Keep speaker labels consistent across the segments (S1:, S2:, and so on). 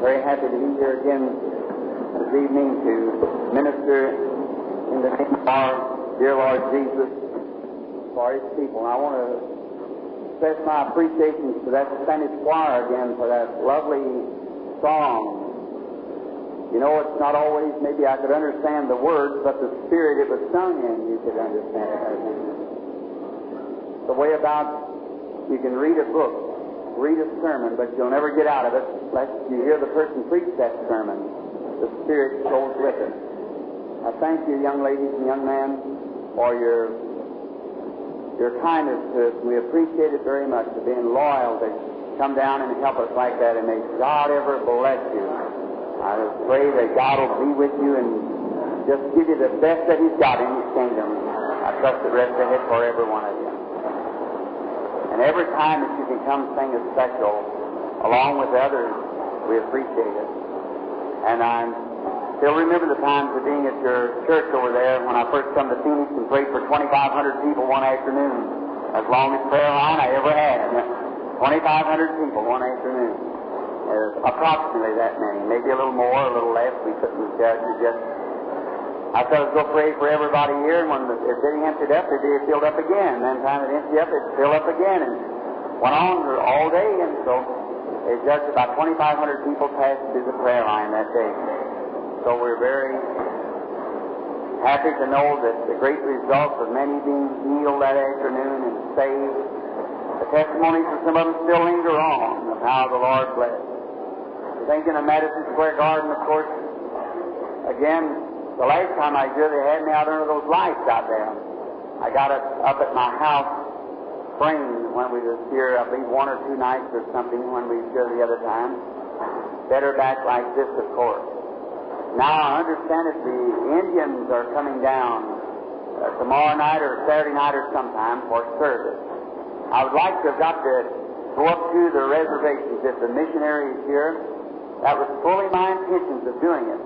S1: very happy to be here again this evening to minister in the name of our dear Lord Jesus for His people. And I want to express my appreciation to that Spanish choir again for that lovely song. You know, it's not always, maybe I could understand the words, but the spirit it was sung in, you could understand it. The way about you can read a book, read a sermon, but you'll never get out of it unless you hear the person preach that sermon. The Spirit goes with it. I thank you, young ladies and young men, for your your kindness to us. We appreciate it very much for being loyal to come down and help us like that, and may God ever bless you. I just pray that God will be with you and just give you the best that He's got in His kingdom. I trust the rest ahead for every one of you. And every time that you can come sing a special along with others, we appreciate it. And I still remember the times of being at your church over there when I first come to Phoenix and prayed for 2,500 people one afternoon. As long as prayer line I ever had. 2,500 people one afternoon. Uh, approximately that many. Maybe a little more, a little less. We couldn't judge. Just I said, go pray for everybody here, and when it's getting emptied up, it'd be filled up again. And Then time it emptied up, it'd fill up again, and went on all day, and so it just about 2,500 people passed through the prayer line that day. So we're very happy to know that the great results of many being healed that afternoon and saved. The testimonies of some of them still linger on of how the Lord blessed. Thinking of Madison Square Garden, of course, again, the last time I here, they had me out under those lights out there. I got up, up at my house spring when we was here, I believe one or two nights or something when we was here the other time. Better back like this, of course. Now I understand that the Indians are coming down uh, tomorrow night or Saturday night or sometime for service. I would like to have got to go up to the reservations if the missionary is here. That was fully my intentions of doing it.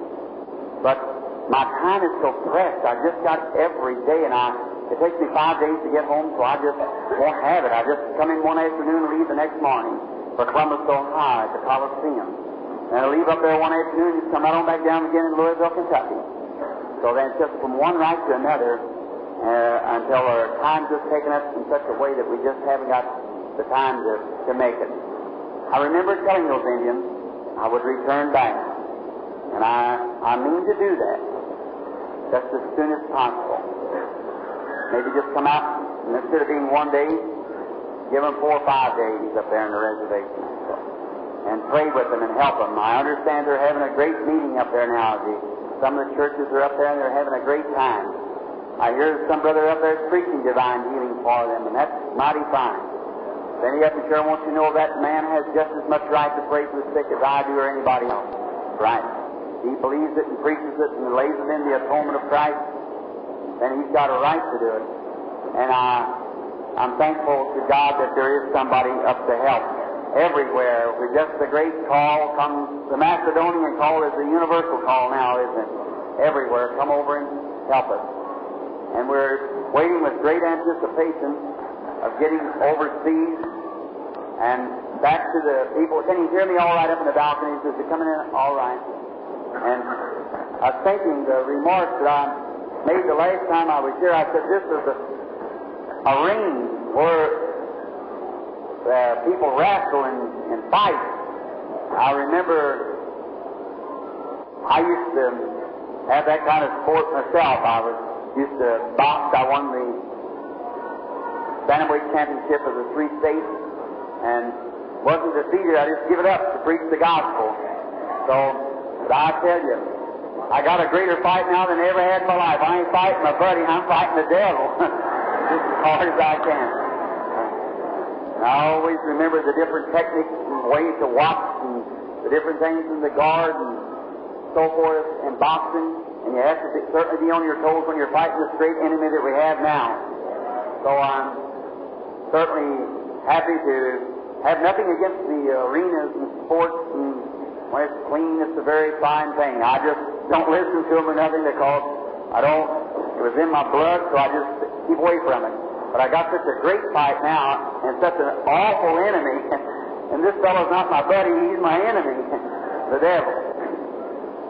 S1: But my time is so pressed. I just got every day, and I it takes me five days to get home, so I just won't have it. I just come in one afternoon and leave the next morning for Columbus, Ohio, at the Coliseum. And I leave up there one afternoon and just come right on back down again in Louisville, Kentucky. So then it's just from one right to another uh, until our time's just taken up in such a way that we just haven't got the time to, to make it. I remember telling those Indians I would return back. And I, I mean to do that just as soon as possible. Maybe just come out, and instead of being one day, give them four or five days up there in the reservation. And pray with them and help them. I understand they're having a great meeting up there now. Some of the churches are up there and they're having a great time. I hear some brother up there preaching divine healing for them, and that's mighty fine. Then he up and sure wants to know that man has just as much right to pray for the sick as I do or anybody else. Right. He believes it and preaches it and lays it in the atonement of Christ, then he's got a right to do it. And I, I'm thankful to God that there is somebody up to help. Everywhere, with just the great call comes, the Macedonian call is the universal call now, isn't it? Everywhere, come over and help us. And we're waiting with great anticipation of getting overseas and back to the people. Can you hear me all right up in the balcony? Is it coming in all right? And I was thinking the remarks that I made the last time I was here, I said this is a, a ring where uh, people wrestle and, and fight. I remember I used to have that kind of sport myself. I was used to box. I won the bantamweight championship of the three states, and wasn't defeated. I just give it up to preach the gospel. So I tell you, I got a greater fight now than I ever had in my life. I ain't fighting my buddy, I'm fighting the devil. just as hard as I can. And I always remember the different techniques and ways to watch and the different things in the guard and so forth and boxing. And you have to be, certainly be on your toes when you're fighting this great enemy that we have now. So I'm certainly happy to have nothing against the arenas and sports and when it's clean, it's a very fine thing. I just don't listen to them or nothing because I don't, it was in my blood, so I just keep away from it. But I got such a great fight now and such an awful enemy, and this fellow's not my buddy, he's my enemy. the devil.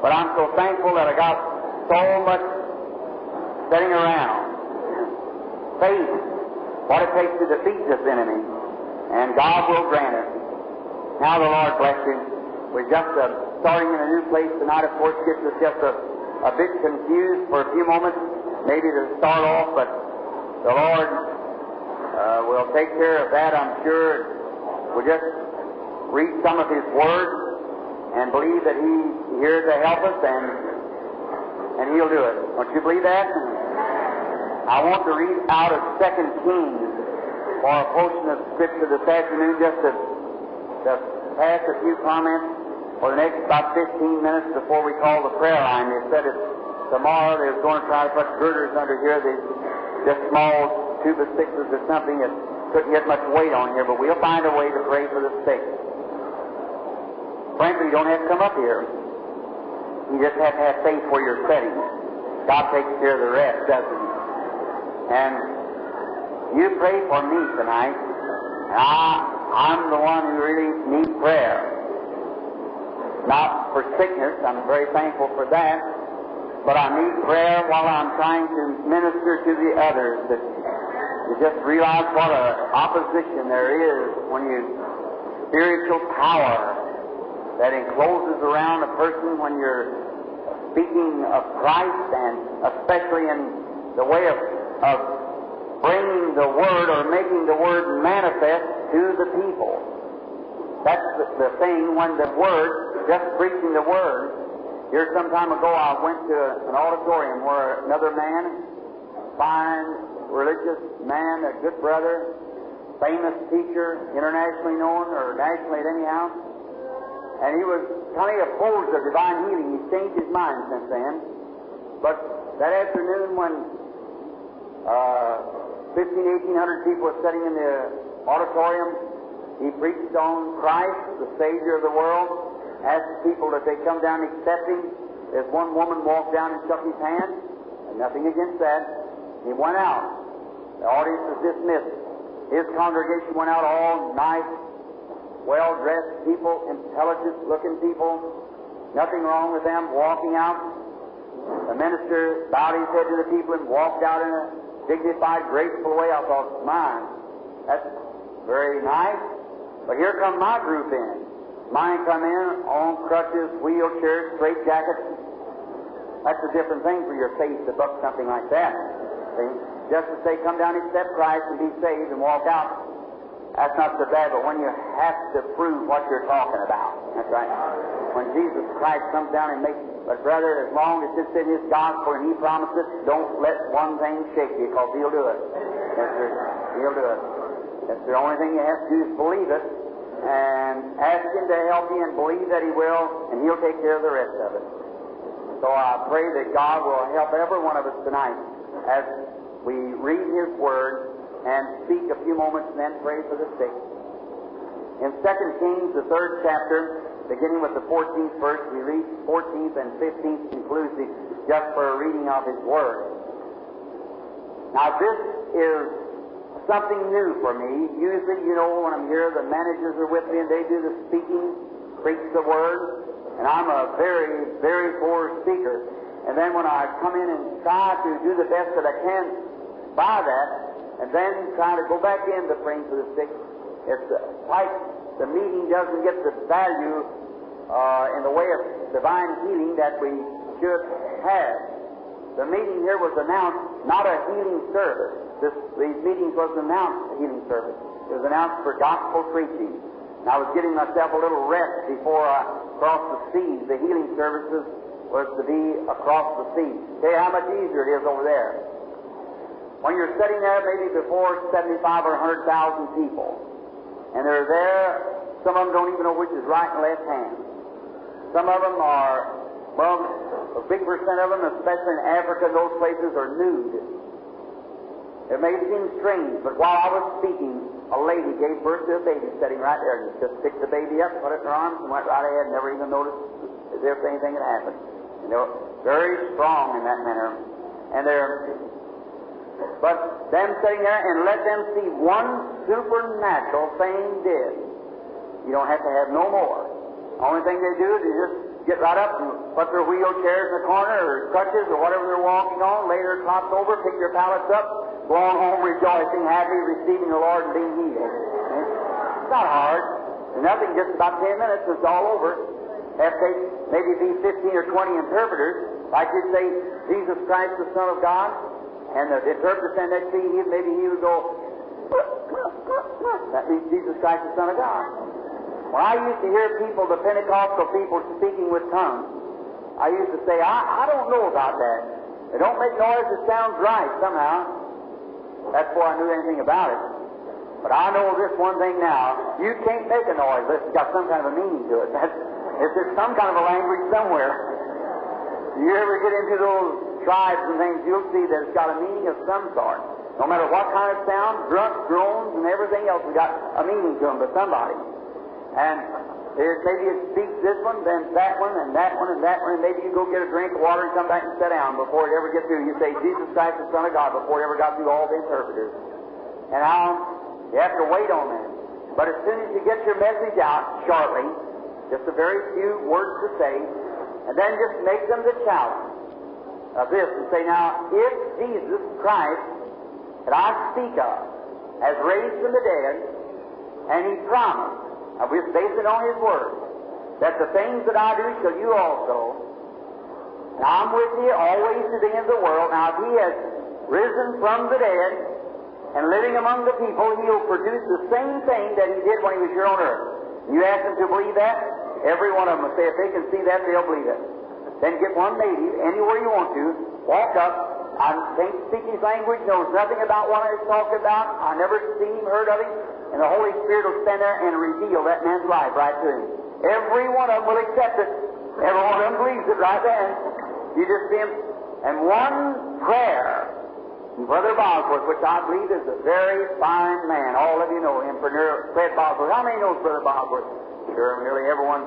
S1: But I'm so thankful that I got so much sitting around. Faith, what it takes to defeat this enemy, and God will grant it. Now the Lord bless you. We're just uh, starting in a new place tonight. Of course, gets us just a, a bit confused for a few moments, maybe to start off, but the Lord uh, will take care of that, I'm sure. We'll just read some of His Word and believe that He's here to help us, and and He'll do it. Don't you believe that? I want to read out of Second Kings for a portion of Scripture this afternoon, just to, to pass a few comments for the next about 15 minutes before we call the prayer line. They said that tomorrow they're going to try to put girders under here, these just small two by sixes or something that couldn't get much weight on here, but we'll find a way to pray for the sick. Frankly, you don't have to come up here. You just have to have faith where you're sitting. God takes care of the rest, doesn't He? And you pray for me tonight. I, I'm the one who really needs prayer. Not for sickness, I'm very thankful for that. But I need prayer while I'm trying to minister to the others. That you just realize what an opposition there is when you spiritual power that encloses around a person when you're speaking of Christ and especially in the way of, of bringing the Word or making the Word manifest to the people. That's the, the thing when the Word, just preaching the Word. Here some time ago I went to an auditorium where another man, fine, religious man, a good brother, famous teacher, internationally known or nationally at anyhow, and he was kind of opposed to divine healing. He's changed his mind since then. But that afternoon when uh, 15, 1800 people were sitting in the auditorium, he preached on Christ, the Savior of the world, asked people that they come down accepting. accept. There's one woman walked down and shook his hand, and nothing against that. He went out. The audience was dismissed. His congregation went out all nice, well dressed people, intelligent looking people, nothing wrong with them, walking out. The minister bowed his head to the people and walked out in a dignified, graceful way. I thought, my, that's very nice. But here come my group in. Mine come in on crutches, wheelchairs, straight jackets. That's a different thing for your faith to book something like that. See? Just to say, come down, accept Christ, and be saved, and walk out. That's not so bad, but when you have to prove what you're talking about, that's right. When Jesus Christ comes down and makes, but brother, as long as it's in His gospel and He promises, don't let one thing shake you, because He'll do it. Yes, sir. He'll do it. That's the only thing you have to do is believe it, and ask Him to help you and believe that He will, and He'll take care of the rest of it. So I pray that God will help every one of us tonight as we read His Word and speak a few moments and then pray for the sick. In 2 Kings, the third chapter, beginning with the 14th verse, we read 14th and 15th inclusive, just for a reading of His Word. Now, this is something new for me. Usually, you know, when I'm here, the managers are with me and they do the speaking, preach the Word, and I'm a very, very poor speaker. And then when I come in and try to do the best that I can by that, and then try to go back into praying for the sick. It's like the meeting doesn't get the value uh, in the way of divine healing that we should have. The meeting here was announced not a healing service. This, these meetings was announced healing service. It was announced for gospel preaching. And I was giving myself a little rest before I crossed the seas. The healing services was to be across the sea. Tell you how much easier it is over there. When you're sitting there maybe before 75 or 100,000 people, and they're there, some of them don't even know which is right and left hand. Some of them are, well, a big percent of them, especially in Africa, those places are nude. It may seem strange, but while I was speaking, a lady gave birth to a baby sitting right there and just picked the baby up, put it in her arms, and went right ahead, never even noticed as if anything had happened. And they were very strong in that manner. And they're but them sitting there and let them see one supernatural thing did. You don't have to have no more. Only thing they do is they just get right up and put their wheelchairs in the corner or crutches or whatever they're walking on, lay their cloths over, pick their pallets up, go on home rejoicing, happy, receiving the Lord and being healed. It's not hard. Nothing, just about 10 minutes, it's all over. Have take maybe be 15 or 20 interpreters, like you say, Jesus Christ, the Son of God, and the interpreter saying that to you, maybe he would go, that means Jesus Christ, the Son of God. When I used to hear people, the Pentecostal people, speaking with tongues, I used to say, I, I don't know about that. It don't make noise, it sounds right somehow. That's before I knew anything about it. But I know this one thing now. You can't make a noise unless it's got some kind of a meaning to it. That's, if there's some kind of a language somewhere. You ever get into those tribes and things, you'll see that it's got a meaning of some sort. No matter what kind of sound, grunts, groans, and everything else, we got a meaning to them to somebody. And there's maybe it speaks this one, then that one, and that one, and that one, and maybe you go get a drink of water and come back and sit down before it ever gets through. You say, Jesus Christ, the Son of God, before it ever got through all the interpreters. And how you have to wait on that. But as soon as you get your message out shortly, just a very few words to say, and then just make them the challenge of this and say, now, if Jesus Christ that I speak of has raised from the dead, and He promised, and we're basing on His Word, that the things that I do shall you also. Now I'm with you always to the end of the world. Now if He has risen from the dead and living among the people, He'll produce the same thing that He did when He was here on earth. You ask them to believe that? Every one of them will say if they can see that, they'll believe it. Then get one native, anywhere you want to, walk up, I can't speak his language, knows nothing about what I talked about. I never seen him, heard of him. And the Holy Spirit will stand there and reveal that man's life right to him. Every one of them will accept it. Every one of them believes it right then. You just see him. And one prayer, Brother Bosworth, which I believe is a very fine man. All of you know him, Fred Bosworth. How many knows Brother Bosworth? Sure, nearly everyone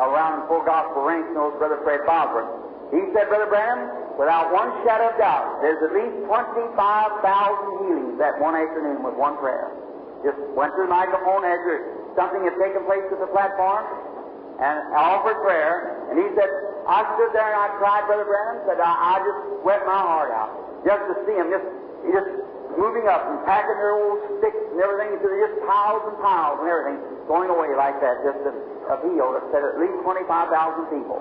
S1: around the full gospel ranks knows Brother Fred Bosworth. He said, Brother Branham, without one shadow of doubt, there's at least 25,000 healings that one afternoon with one prayer. Just went to the microphone as something had taken place at the platform and offered prayer. And he said, I stood there and I cried, Brother Branham, said, I, I just wept my heart out just to see him just, just moving up and packing their old sticks and everything into just piles and piles and everything, going away like that, just to appeal. It said at least 25,000 people.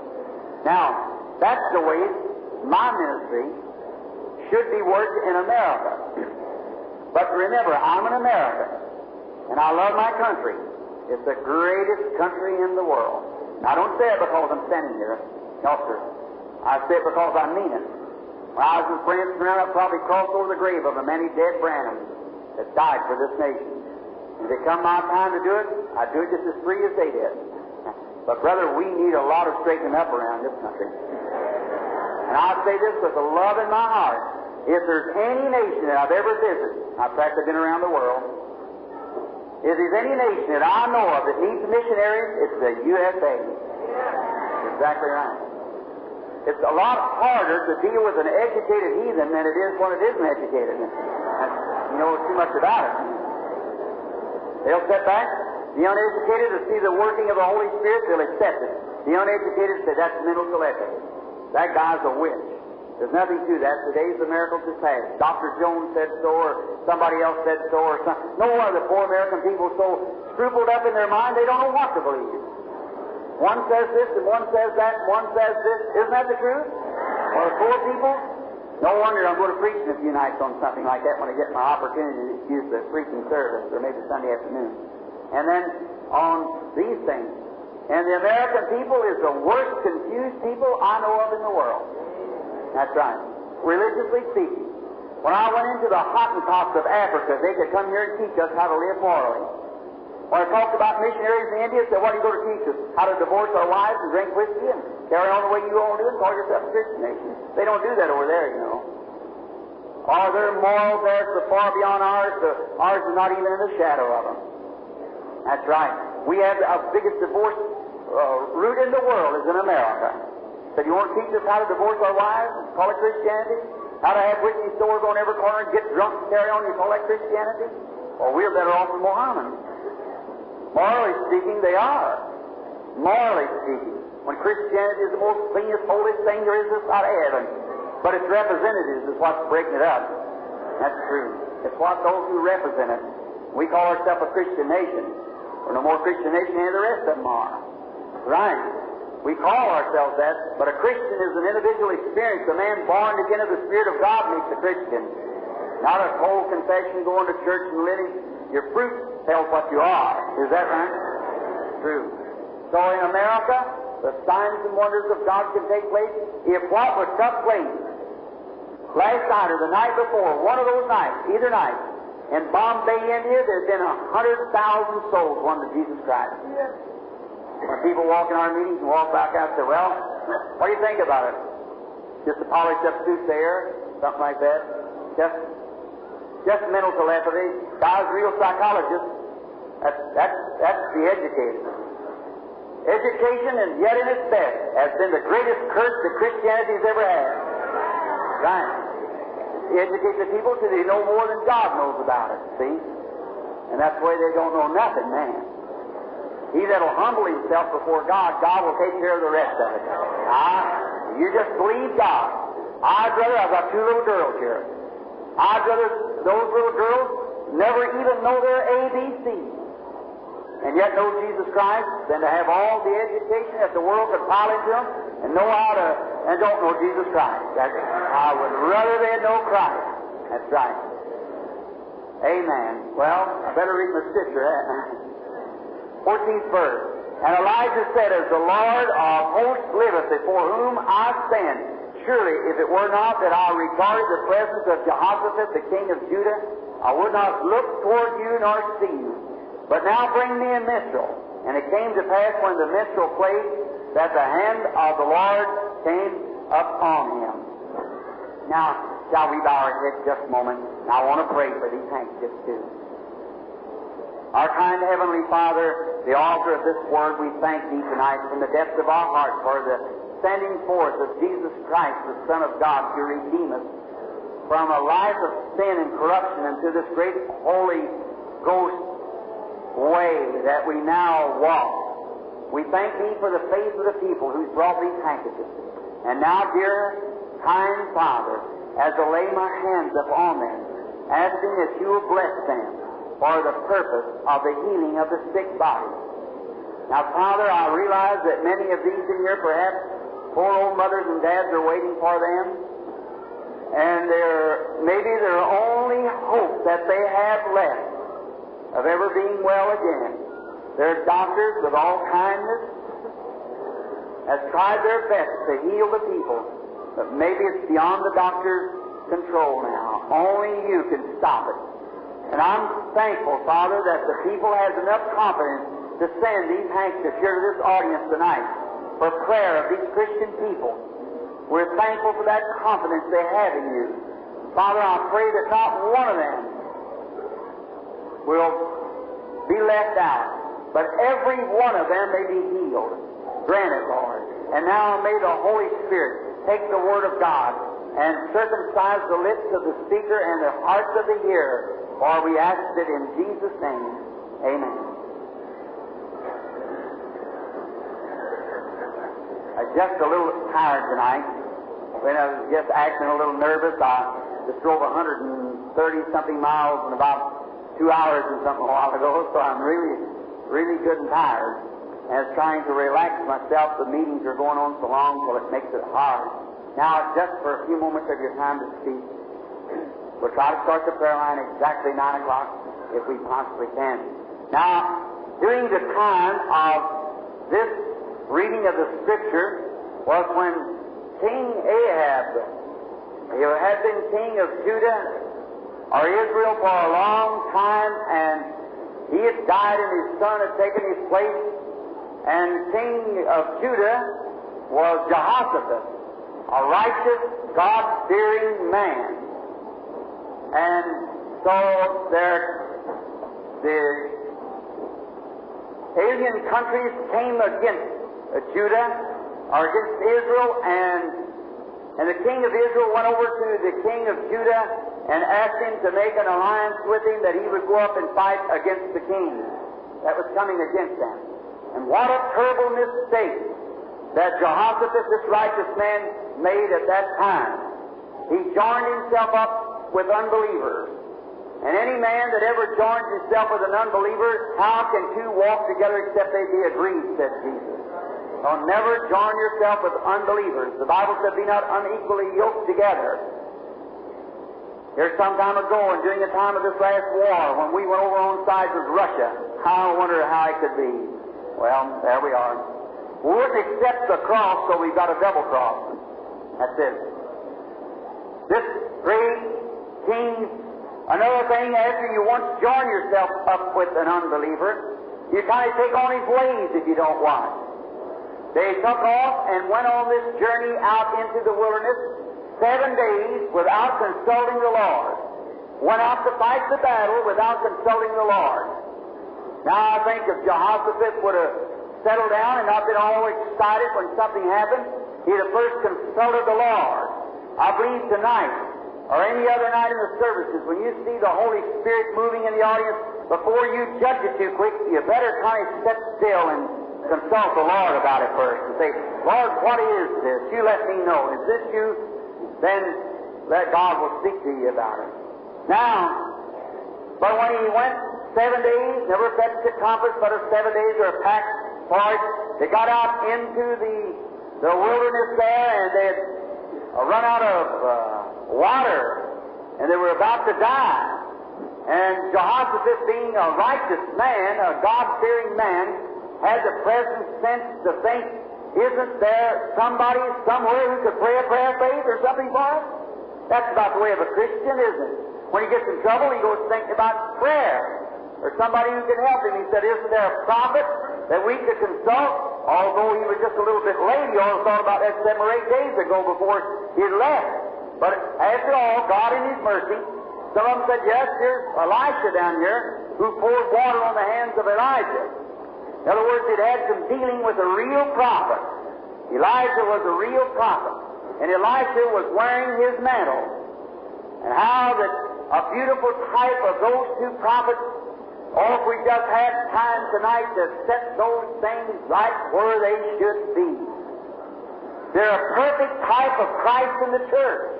S1: Now, that's the way my ministry should be worked in America. But remember, I'm an American, and I love my country. It's the greatest country in the world. Now, I don't say it because I'm standing here. No, sir. I say it because I mean it. When I was in France, I'd probably crossed over the grave of a many dead Branhams that died for this nation. If it come my time to do it, I'd do it just as free as they did. But, brother, we need a lot of straightening up around this country. And I say this with a love in my heart. If there's any nation that I've ever visited, in fact, I've been around the world, if there's any nation that I know of that needs missionaries, it's the USA. Exactly right. It's a lot harder to deal with an educated heathen than it is when it isn't educated. You know too much about it. They'll step back. The uneducated will see the working of the Holy Spirit, they'll accept it. The uneducated say that's mental telepathy. That guy's a witch. There's nothing to that. Today's the miracles is past. Dr. Jones said so, or somebody else said so, or some. No one of the poor American people so scrupled up in their mind they don't know what to believe. One says this, and one says that, and one says this. Isn't that the truth? Or the poor people? No wonder I'm going to preach in a few nights on something like that when I get my opportunity to use the preaching service, or maybe Sunday afternoon. And then on these things. And the American people is the worst confused people I know of in the world. That's right. Religiously speaking. When I went into the Hottentots of Africa, they could come here and teach us how to live morally. When I talked about missionaries in India, said, what are you going to teach us? How to divorce our wives and drink whiskey and carry on the way you all do and call yourself a Christian nation. They don't do that over there, you know. Are their morals there so far beyond ours, so ours is not even in the shadow of them. That's right. We have the biggest divorce uh, route in the world is in America. Said, you want to teach us how to divorce our wives and call it Christianity? How to have whiskey stores on every corner and get drunk and carry on and call that Christianity? Well, we're better off than Mohammed. Morally speaking, they are. morally speaking. When Christianity is the most cleanest, holiest thing there is this side of heaven. But its representatives is what's breaking it up. That's true. It's what those who represent it. We call ourselves a Christian nation. We're no more Christian nation than the rest of them are. Right. We call ourselves that, but a Christian is an individual experience. A man born again of the Spirit of God makes a Christian. Not a cold confession, going to church and living. Your fruit tells what you are. Is that right? True. So in America, the signs and wonders of God can take place if what was took place last night or the night before, one of those nights, either night, in Bombay, India, there's been a hundred thousand souls won to Jesus Christ. When people walk in our meetings and walk back out and say, Well, what do you think about it? Just a polished up soothsayer, something like that. Just just mental telepathy. A real psychologist. That's that's that's the educated. Education, and yet in its best, has been the greatest curse that Christianity's ever had. Right. Educate the people till they know more than God knows about it, see? And that's why they don't know nothing, man. He that'll humble himself before God, God will take care of the rest of it. Ah, you just believe God. Ah, I'd rather, I've got two little girls here. Ah, I'd rather those little girls never even know their ABCs and yet know Jesus Christ than to have all the education that the world could pile into them and know how to, and don't know Jesus Christ. That's, I would rather they know Christ. That's right. Amen. Well, I better read my scripture. Eh? 14th verse. And Elijah said, As the Lord of hosts liveth, before whom I stand, surely if it were not that I regarded the presence of Jehoshaphat, the king of Judah, I would not look toward you nor see you. But now bring me a minstrel. And it came to pass when the minstrel played that the hand of the Lord came upon him. Now, shall we bow our heads just a moment? I want to pray for these handkerchiefs too. Our kind Heavenly Father, the author of this word, we thank Thee tonight from the depths of our heart for the sending forth of Jesus Christ, the Son of God, to redeem us from a life of sin and corruption into this great Holy Ghost way that we now walk. We thank Thee for the faith of the people who's brought these handkerchiefs. And now, dear, kind Father, as I lay my hands upon them, asking that You will bless them for the purpose of the healing of the sick body. Now, Father, I realize that many of these in here, perhaps poor old mothers and dads are waiting for them, and they're, maybe their only hope that they have left of ever being well again. Their doctors, with all kindness, has tried their best to heal the people, but maybe it's beyond the doctor's control now. Only you can stop it. And I'm thankful, Father, that the people has enough confidence to send these handkerchiefs here to this audience tonight for prayer of these Christian people. We're thankful for that confidence they have in you. Father, I pray that not one of them will be left out, but every one of them may be healed. Grant it, Lord. And now may the Holy Spirit take the Word of God and circumcise the lips of the speaker and the hearts of the hearer. For we ask it in Jesus' name. Amen. I'm just a little tired tonight. When I was just acting a little nervous, I just drove 130 something miles in about two hours and something a while ago, so I'm really, really good and tired. And it's trying to relax myself. The meetings are going on so long, so it makes it hard. Now, just for a few moments of your time to speak, we'll try to start the prayer line exactly 9 o'clock if we possibly can. Now, during the time of this reading of the Scripture was when King Ahab, he had been king of Judah or Israel for a long time, and he had died and his son had taken his place, and king of Judah was Jehoshaphat, a righteous, God-fearing man. And so there, the alien countries came against Judah or against Israel, and and the king of Israel went over to the king of Judah and asked him to make an alliance with him that he would go up and fight against the king that was coming against them. And what a terrible mistake that Jehoshaphat, this righteous man, made at that time. He joined himself up with unbelievers. And any man that ever joins himself with an unbeliever, how can two walk together except they be agreed, said Jesus. So never join yourself with unbelievers. The Bible said, be not unequally yoked together. Here's some time ago, and during the time of this last war, when we went over on sides with Russia, I wonder how it could be. Well, there we are. We wouldn't accept the cross, so we've got a double cross. That's it. This great king Another thing, after you once join yourself up with an unbeliever, you kind of take on his ways if you don't watch. They took off and went on this journey out into the wilderness seven days without consulting the Lord. Went out to fight the battle without consulting the Lord. Now I think if Jehoshaphat would have settled down and not been all excited when something happened, he'd have first consulted the Lord. I believe tonight or any other night in the services, when you see the Holy Spirit moving in the audience, before you judge it too quick, you better kind of sit still and consult the Lord about it first and say, Lord, what is this? You let me know. Is this you? Then let God will speak to you about it. Now, but when he went seven days, never fetched a compass, but of seven days or a pack for it, they got out into the, the wilderness there and they had run out of uh, water, and they were about to die. And Jehoshaphat, being a righteous man, a God-fearing man, had the present sense to think, isn't there somebody somewhere who could pray a prayer of faith or something for us? That's about the way of a Christian, isn't it? When he gets in trouble, he goes thinking about prayer or somebody who can help him. He said, Isn't there a prophet that we could consult? Although he was just a little bit late, he only thought about that seven or eight days ago before he left. But after all, God in His mercy, some of them said, yes, here's Elisha down here who poured water on the hands of Elijah. In other words, it had some dealing with a real prophet. Elijah was a real prophet. And Elisha was wearing his mantle. And how that a beautiful type of those two prophets, oh, if we just had time tonight to set those things right where they should be. They're a perfect type of Christ in the church.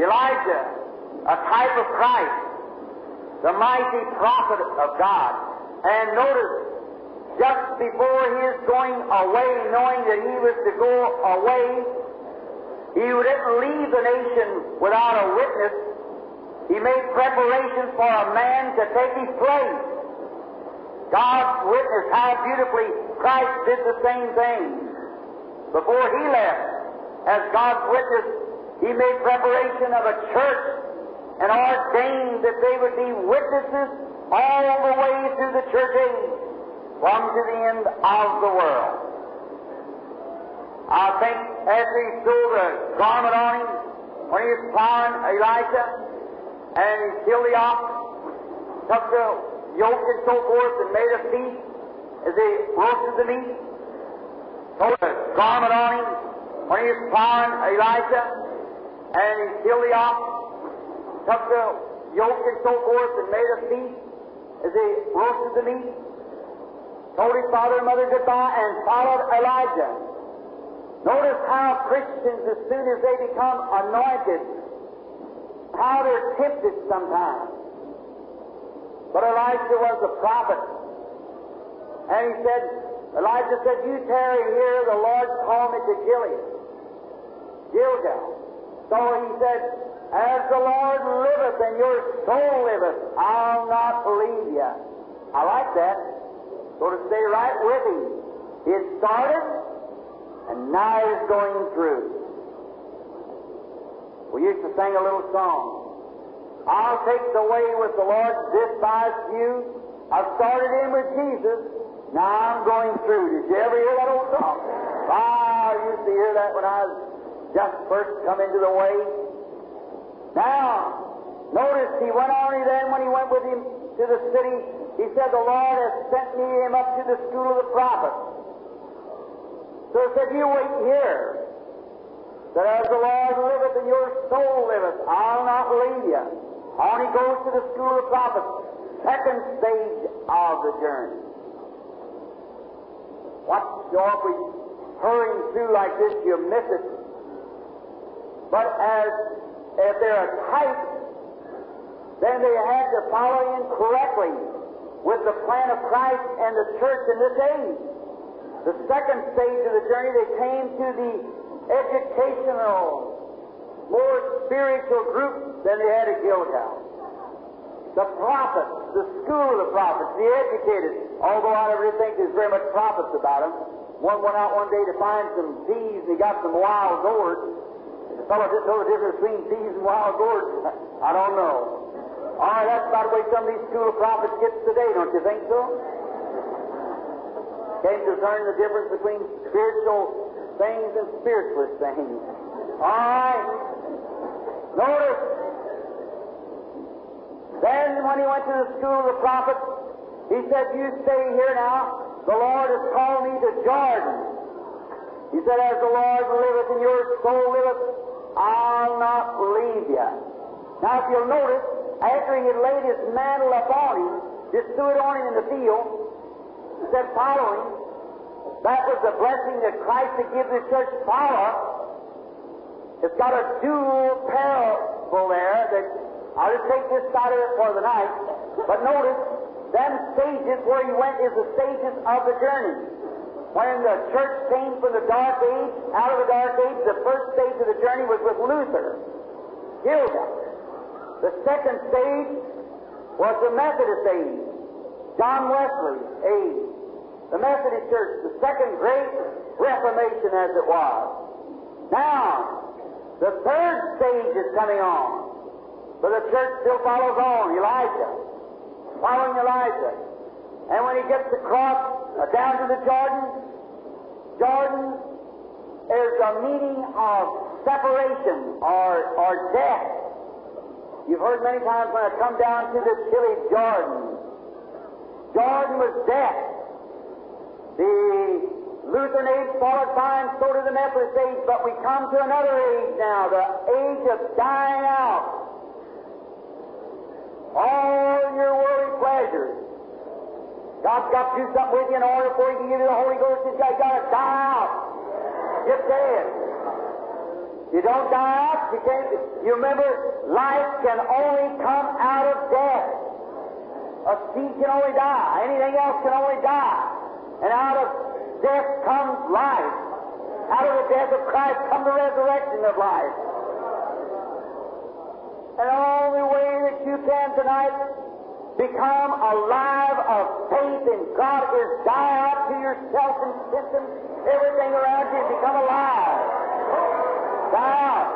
S1: Elijah, a type of Christ, the mighty prophet of God. And notice, just before his going away, knowing that he was to go away, he didn't leave the nation without a witness. He made preparations for a man to take his place. God's witness, how beautifully Christ did the same thing. Before he left, as God's witness, he made preparation of a church and ordained that they would be witnesses all the way through the church age, from to the end of the world. I think as he threw the garment on him, when he was plowing Elijah, and he killed the ox, took the yoke and so forth, and made a feast as they roasted the meat, threw the garment on him, when he was plowing Elijah, and he killed the ox, took the yoke and so forth, and made a feast as he roasted the meat, told his father and mother goodbye, and followed Elijah. Notice how Christians, as soon as they become anointed, how they're tempted sometimes. But Elijah was a prophet. And he said, Elijah said, You tarry here, the Lord called me to Gilead. Gilgal. So he said, As the Lord liveth and your soul liveth, I'll not leave you. I like that. So to stay right with him. It started, and now he's going through. We used to sing a little song. I'll take the way with the Lord, despised few. I started in with Jesus, now I'm going through. Did you ever hear that old song? Ah, I used to hear that when I was just first come into the way. Now, notice he went on then when he went with him to the city, he said, The Lord has sent me him up to the school of the prophets. So he said, You wait here. That as the Lord liveth and your soul liveth, I'll not leave you. On he goes to the school of prophets, second stage of the journey. Watch, you know, if we hurrying through like this, you miss it. But as if they're a type, then they had to follow in correctly with the plan of Christ and the church in this age. The second stage of the journey, they came to the educational, more spiritual group than they had at Gilgal. The prophets, the school of the prophets, the educated, although I never think there's very much prophets about them. One went out one day to find some peas and he got some wild gourds. The fellow didn't know the difference between peas and wild gourds. I don't know. All right, that's about the way some of these school of prophets gets today, don't you think so? To learn the difference between spiritual things and spiritualist things. All right. Notice. Then when he went to the school of the prophets, he said, You stay here now. The Lord has called me to Jordan. He said, As the Lord liveth and your soul liveth, I'll not leave you. Now, if you'll notice, after he had laid his mantle upon him, just threw it on him in the field, he said, Follow him. That was the blessing that Christ had given the church. power. It's got a dual parable there that I'll just take this side of it for the night. But notice, them stages where he went is the stages of the journey. When the church came from the dark age, out of the dark age, the first stage of the journey was with Luther, Gilgal. The second stage was the Methodist age, John Wesley's age, the Methodist Church, the second great Reformation as it was. Now, the third stage is coming on, but the church still follows on, Elijah, following Elijah. And when he gets across uh, down to the Jordan, Jordan is a meeting of separation or, or death. You've heard many times when I come down to the chilly Jordan. Jordan was death. The Lutheran age followed by, and so did the Methodist age, but we come to another age now, the age of dying out. All your worldly pleasures. God's got to do something with you in order for He to give you the Holy Ghost. You've got, got to die out. Get dead. You don't die out, you can't. You remember, life can only come out of death. A seed can only die. Anything else can only die. And out of death comes life. Out of the death of Christ comes the resurrection of life. And the only way that you can tonight become alive of faith in God is die out to yourself and systems, everything around you, and become alive. Die out.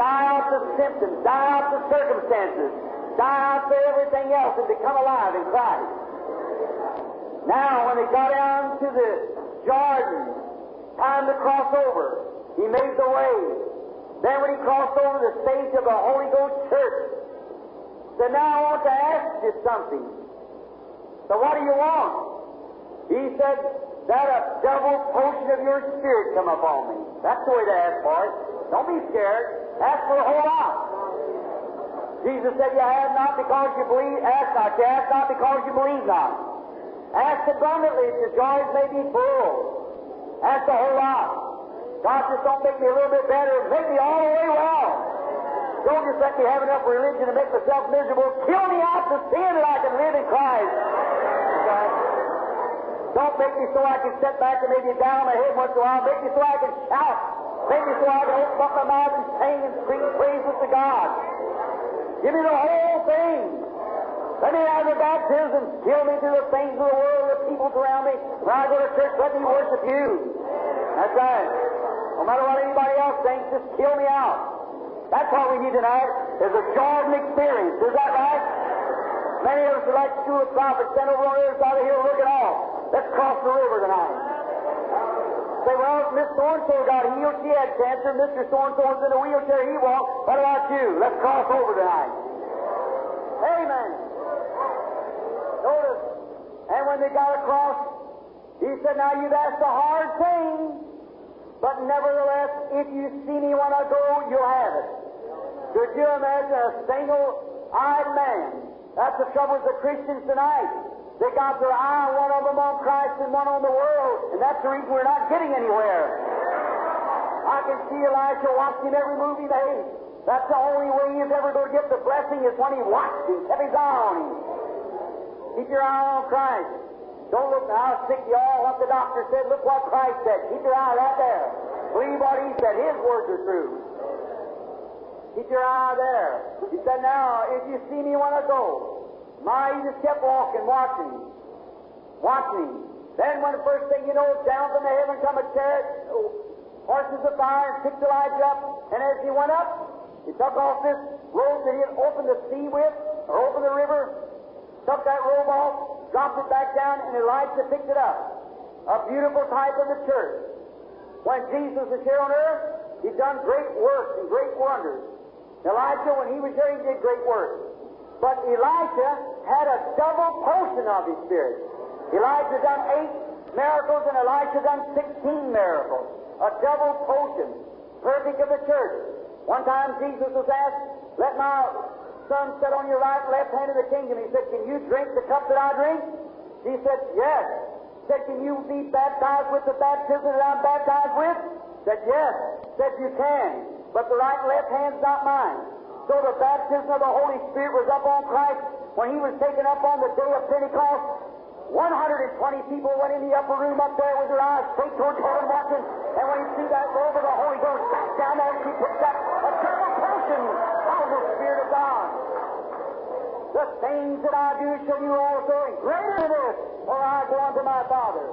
S1: Die out the symptoms. Die out the circumstances. Die out to everything else and become alive in Christ. Now, when they got down to the Jordan, time to cross over, he made the way. Then when he crossed over the stage of the Holy Ghost Church, said, Now I want to ask you something. So what do you want? He said, That a double portion of your spirit come upon me. That's the way to ask for it. Don't be scared. Ask for a whole lot. Jesus said, You have not because you believe, ask not. You ask not because you believe not. Ask abundantly, if your joys may be full. Ask a whole lot. God, just don't make me a little bit better. Make me all the way well. Don't just let me have enough religion to make myself miserable. Kill me out to sin that I can live in Christ. Okay? Don't make me so I can sit back and maybe down my head once in a while. Make me so I can shout. Make me so I can open up my mouth and sing and scream praises to God. Give me the whole thing. Let me out have the baptism. Kill me to the things of the world, the people around me. When I go to church, let me worship you. That's right. No matter what anybody else thinks, just kill me out. That's what we need tonight, is a Jordan experience. Is that right? Many of us are like school of prophets, stand over on the other side of hill looking off. Let's cross the river tonight. Say, well, Miss So-and-so got healed, she had cancer, Mr. So-and-so's in a wheelchair, he walked. What about you? Let's cross over tonight. Amen. And when they got across, he said, Now you've asked a hard thing, but nevertheless, if you see me when I go, you'll have it. Could you imagine a single eyed man? That's the trouble with the Christians tonight. They got their eye, one of them on Christ and one on the world, and that's the reason we're not getting anywhere. I can see Elisha watching every move he. That's the only way he's ever going to get the blessing is when he watched him, kept his eye on him. Keep your eye on Christ. Don't look how sick you are, what the doctor said. Look what Christ said. Keep your eye right there. Believe what he said. His words are true. Keep your eye there. He said, Now, if you see me when I go, my, he just kept walking, watching, watching. Then, when the first thing you know, down from the heaven come a chariot, horses of fire, and picked Elijah up. And as he went up, he took off this robe that he had opened the sea with, or opened the river, took that robe off, dropped it back down, and Elisha picked it up. A beautiful type of the church. When Jesus was here on earth, he done great works and great wonders. Elijah, when he was here, he did great works. But Elisha had a double portion of his spirit. Elijah done eight miracles, and Elisha done sixteen miracles. A double portion, perfect of the church. One time Jesus was asked, "Let my son sit on your right and left hand of the kingdom." He said, "Can you drink the cup that I drink?" He said, "Yes." He Said, "Can you be baptized with the baptism that I'm baptized with?" He Said, "Yes." He Said, "You can." but the right and left hand's not mine. So the baptism of the Holy Spirit was up on Christ when he was taken up on the day of Pentecost. 120 people went in the upper room up there with their eyes straight towards heaven watching, and when he see that robe of the Holy Ghost back down there, he picked up a portion of the Spirit of God. The things that I do shall you also, greater than this, for I go unto my Father.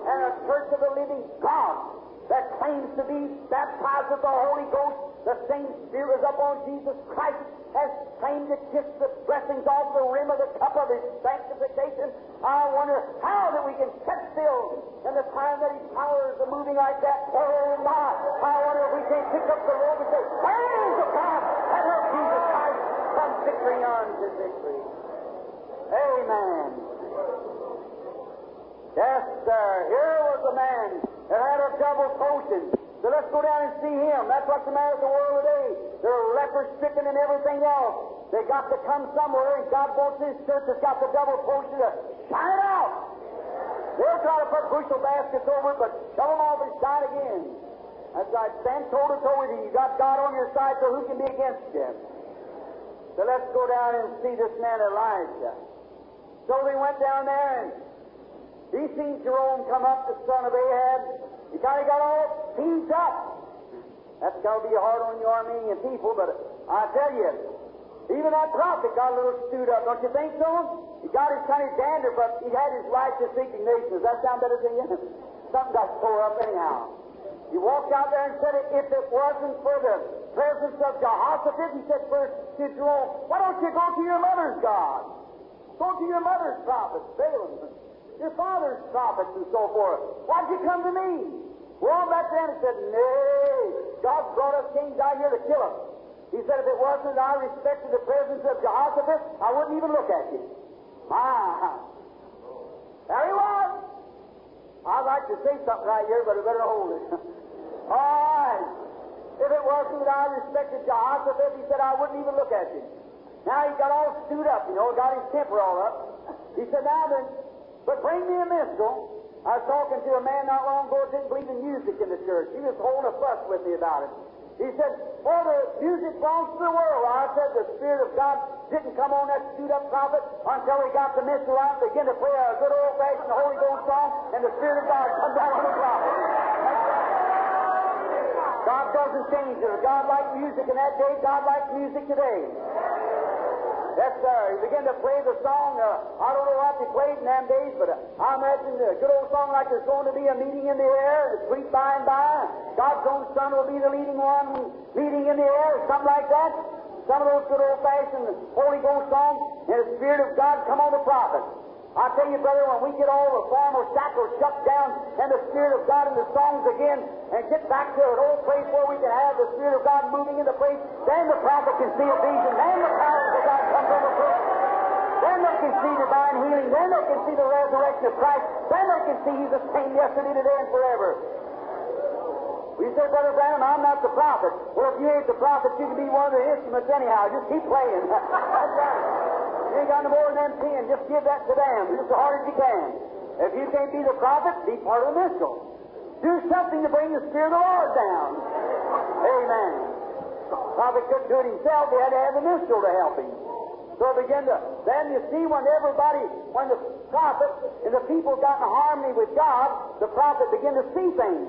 S1: And a church of the living God that claims to be baptized with the Holy Ghost, the same Spirit is upon Jesus Christ, has claimed to kiss the blessings off the rim of the cup of His sanctification. I wonder how that we can sit still in the time that His powers are moving like that. Oh my! I wonder if we can't pick up the robe and say, Praise the God Jesus Christ from victory on to victory. Amen. Yes, sir. Here was a man that had a double portion. So let's go down and see him. That's what's the matter with the world today. They're leper stricken and everything else. They got to come somewhere, and God wants His church that's got the double portion to shine out. They'll try to put bushel baskets over it, but shove them off and shine again. That's right. Stand toe to toe with you. You got God on your side, so who can be against you? So let's go down and see this man Elisha. So they went down there and he seen Jehoram come up, the son of Ahab. He kind of got all teased up. That's got to be hard on you Arminian people, but I tell you, even that prophet got a little stewed up, don't you think so? He got his kind of dander, but he had his righteous indignation. Does that sound better to you? Something got tore up anyhow. He walked out there and said, if it wasn't for the presence of Jehoshaphat, he said first to Jehoram, why don't you go to your mother's God? Go to your mother's prophets, Balaam, your father's prophets, and so forth. Why'd you come to me? Well, back then he said, Nay, God brought us kings out here to kill us. He said, if it wasn't I respected the presence of Jehoshaphat, I wouldn't even look at you. My, there he was. I'd like to say something right here, but I better hold it. All right. If it wasn't that I respected Jehoshaphat, he said, I wouldn't even look at you. Now he got all stewed up, you know, got his temper all up. He said, now then, but bring me a minstrel. I was talking to a man not long ago who didn't believe in music in the church. He was holding a fuss with me about it. He said, Oh, the music belongs to the world. I said, The Spirit of God didn't come on that stewed up prophet until he got the minstrel out and began to play a good old fashioned Holy Ghost song, and the Spirit of God comes down on the prophet. God doesn't change it. God liked music in that day, God likes music today. Yes, sir. He began to play the song. Uh, I don't know what he played in them days, but uh, I imagine a good old song like there's going to be a meeting in the air, the sweet by and by. God's own Son will be the leading one, meeting in the air, something like that. Some of those good old fashioned Holy Ghost songs, and the Spirit of God come on the prophet. I tell you, brother, when we get all the formal shackles shut down and the Spirit of God in the songs again and get back to an old place where we can have the Spirit of God moving in the place, then the prophet can see a vision, then the power of God comes over the Then they can see divine healing, then they can see the resurrection of Christ, then they can see He's the same yesterday, today, and forever. We say, Brother Branham, I'm not the prophet. Well, if you ain't the prophet, you can be one of the instruments anyhow. Just keep playing. You ain't got no more than ten. Just give that to them, just as hard as you can. If you can't be the prophet, be part of the minstrel. Do something to bring the Spirit of the Lord down. Amen. Prophet couldn't do it himself. He had to have the minstrel to help him. So it began to, then you see when everybody, when the prophet and the people got in harmony with God, the prophet began to see things.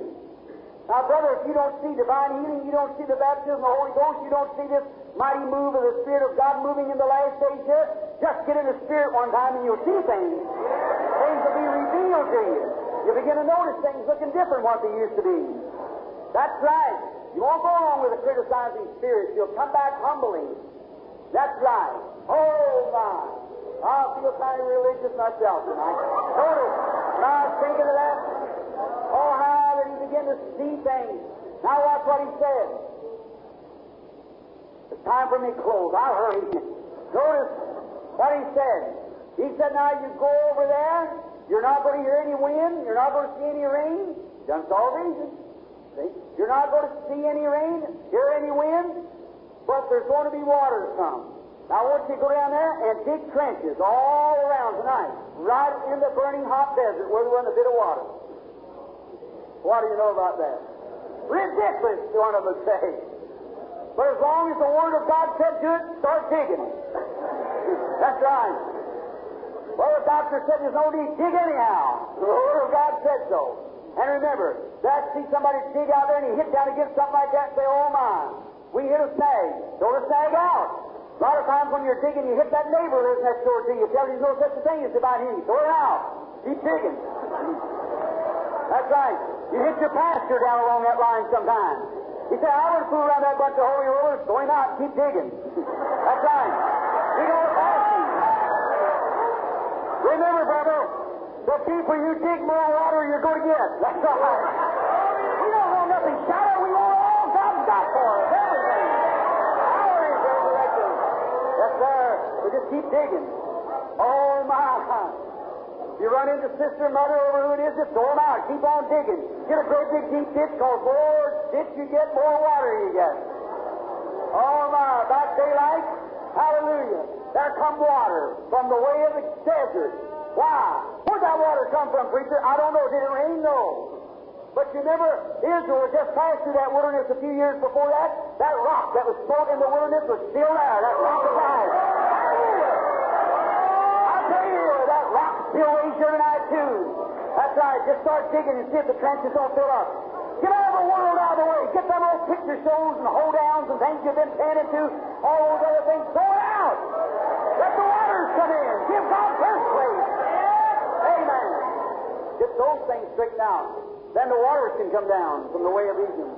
S1: Now, brother, if you don't see divine healing, you don't see the baptism of the Holy Ghost, you don't see this mighty move of the Spirit of God moving in the last days here, just get in the Spirit one time and you'll see things. Things will be revealed to you. You begin to notice things looking different what they used to be. That's right. You won't go along with a criticizing spirit. You'll come back humbling. That's right. Oh, my. I feel kind of religious myself tonight. Notice, was thinking of that, oh, how did he begin to see things. Now watch what he said. It's time for me to close. I'll hurry. Notice what he said. He said, now you go over there, you're not going to hear any wind, you're not going to see any rain. Done reason. See? You're not going to see any rain, hear any wind, but there's going to be water come. Now I want you to go down there and dig trenches all around tonight, right in the burning hot desert where there wasn't a bit of water. What do you know about that? Ridiculous, one of them say. But as long as the Word of God said do it, start digging. That's right. Well, the doctor said there's no need to dig anyhow. The Word of God said so. And remember, that see somebody dig out there and he hit down against something like that and say, oh my, we hit a snag. Throw the snag out. A lot of times when you're digging, you hit that neighbor who lives next door to you. Tell him there's no such a thing as divine healing. Throw it out. Keep digging. That's right. You hit your pasture down along that line sometimes. He said, I wouldn't fool around that bunch of holy rollers. Him out. Keep digging. That's right. Dig on the pastor. Remember, brother, the deeper you dig more water you're going to get. That's right. We don't want nothing shallow. We want all God's got for us. Yes, sir. We just keep digging. Oh, my. You run into sister, mother, over who it is, just throw them out. Keep on digging. Get a great big deep ditch, because more ditch you get, more water you get. Oh my, about daylight, hallelujah. There come water from the way of the desert. Why? Where'd that water come from, preacher? I don't know. Did it rain? No. But you remember, Israel just passed through that wilderness a few years before that. That rock that was floating in the wilderness was still there. That rock of. Hallelujah. I tell you, rock still weighs here too. That's right. Just start digging and see if the trenches don't fill up. Get all the world out of the way. Get them old picture shows and hold downs and things you've been paying into, all those other things. Throw it out. Let the waters come in. Give God first place. Amen. Get those things straightened out. Then the waters can come down from the way of Egypt.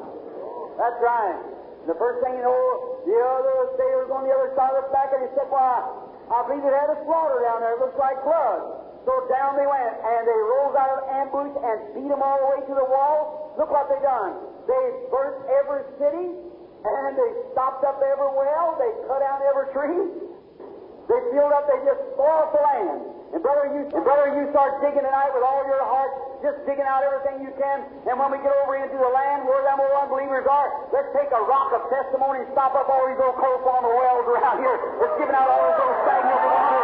S1: That's right. The first thing you know, the other sailors on the other side looked back and he said, Why, I believe it had a slaughter down there. It looks like blood. So down they went, and they rose out of ambush and beat them all the way to the wall. Look what they done. They burnt every city, and they stopped up every well. They cut down every tree. They filled up. They just spoiled the land. And brother, you and brother, you start digging tonight with all your heart, just digging out everything you can. And when we get over into the land where them old unbelievers are, let's take a rock of testimony and stop up all these old coal farmer wells around here. That's giving out all this old stagnated water.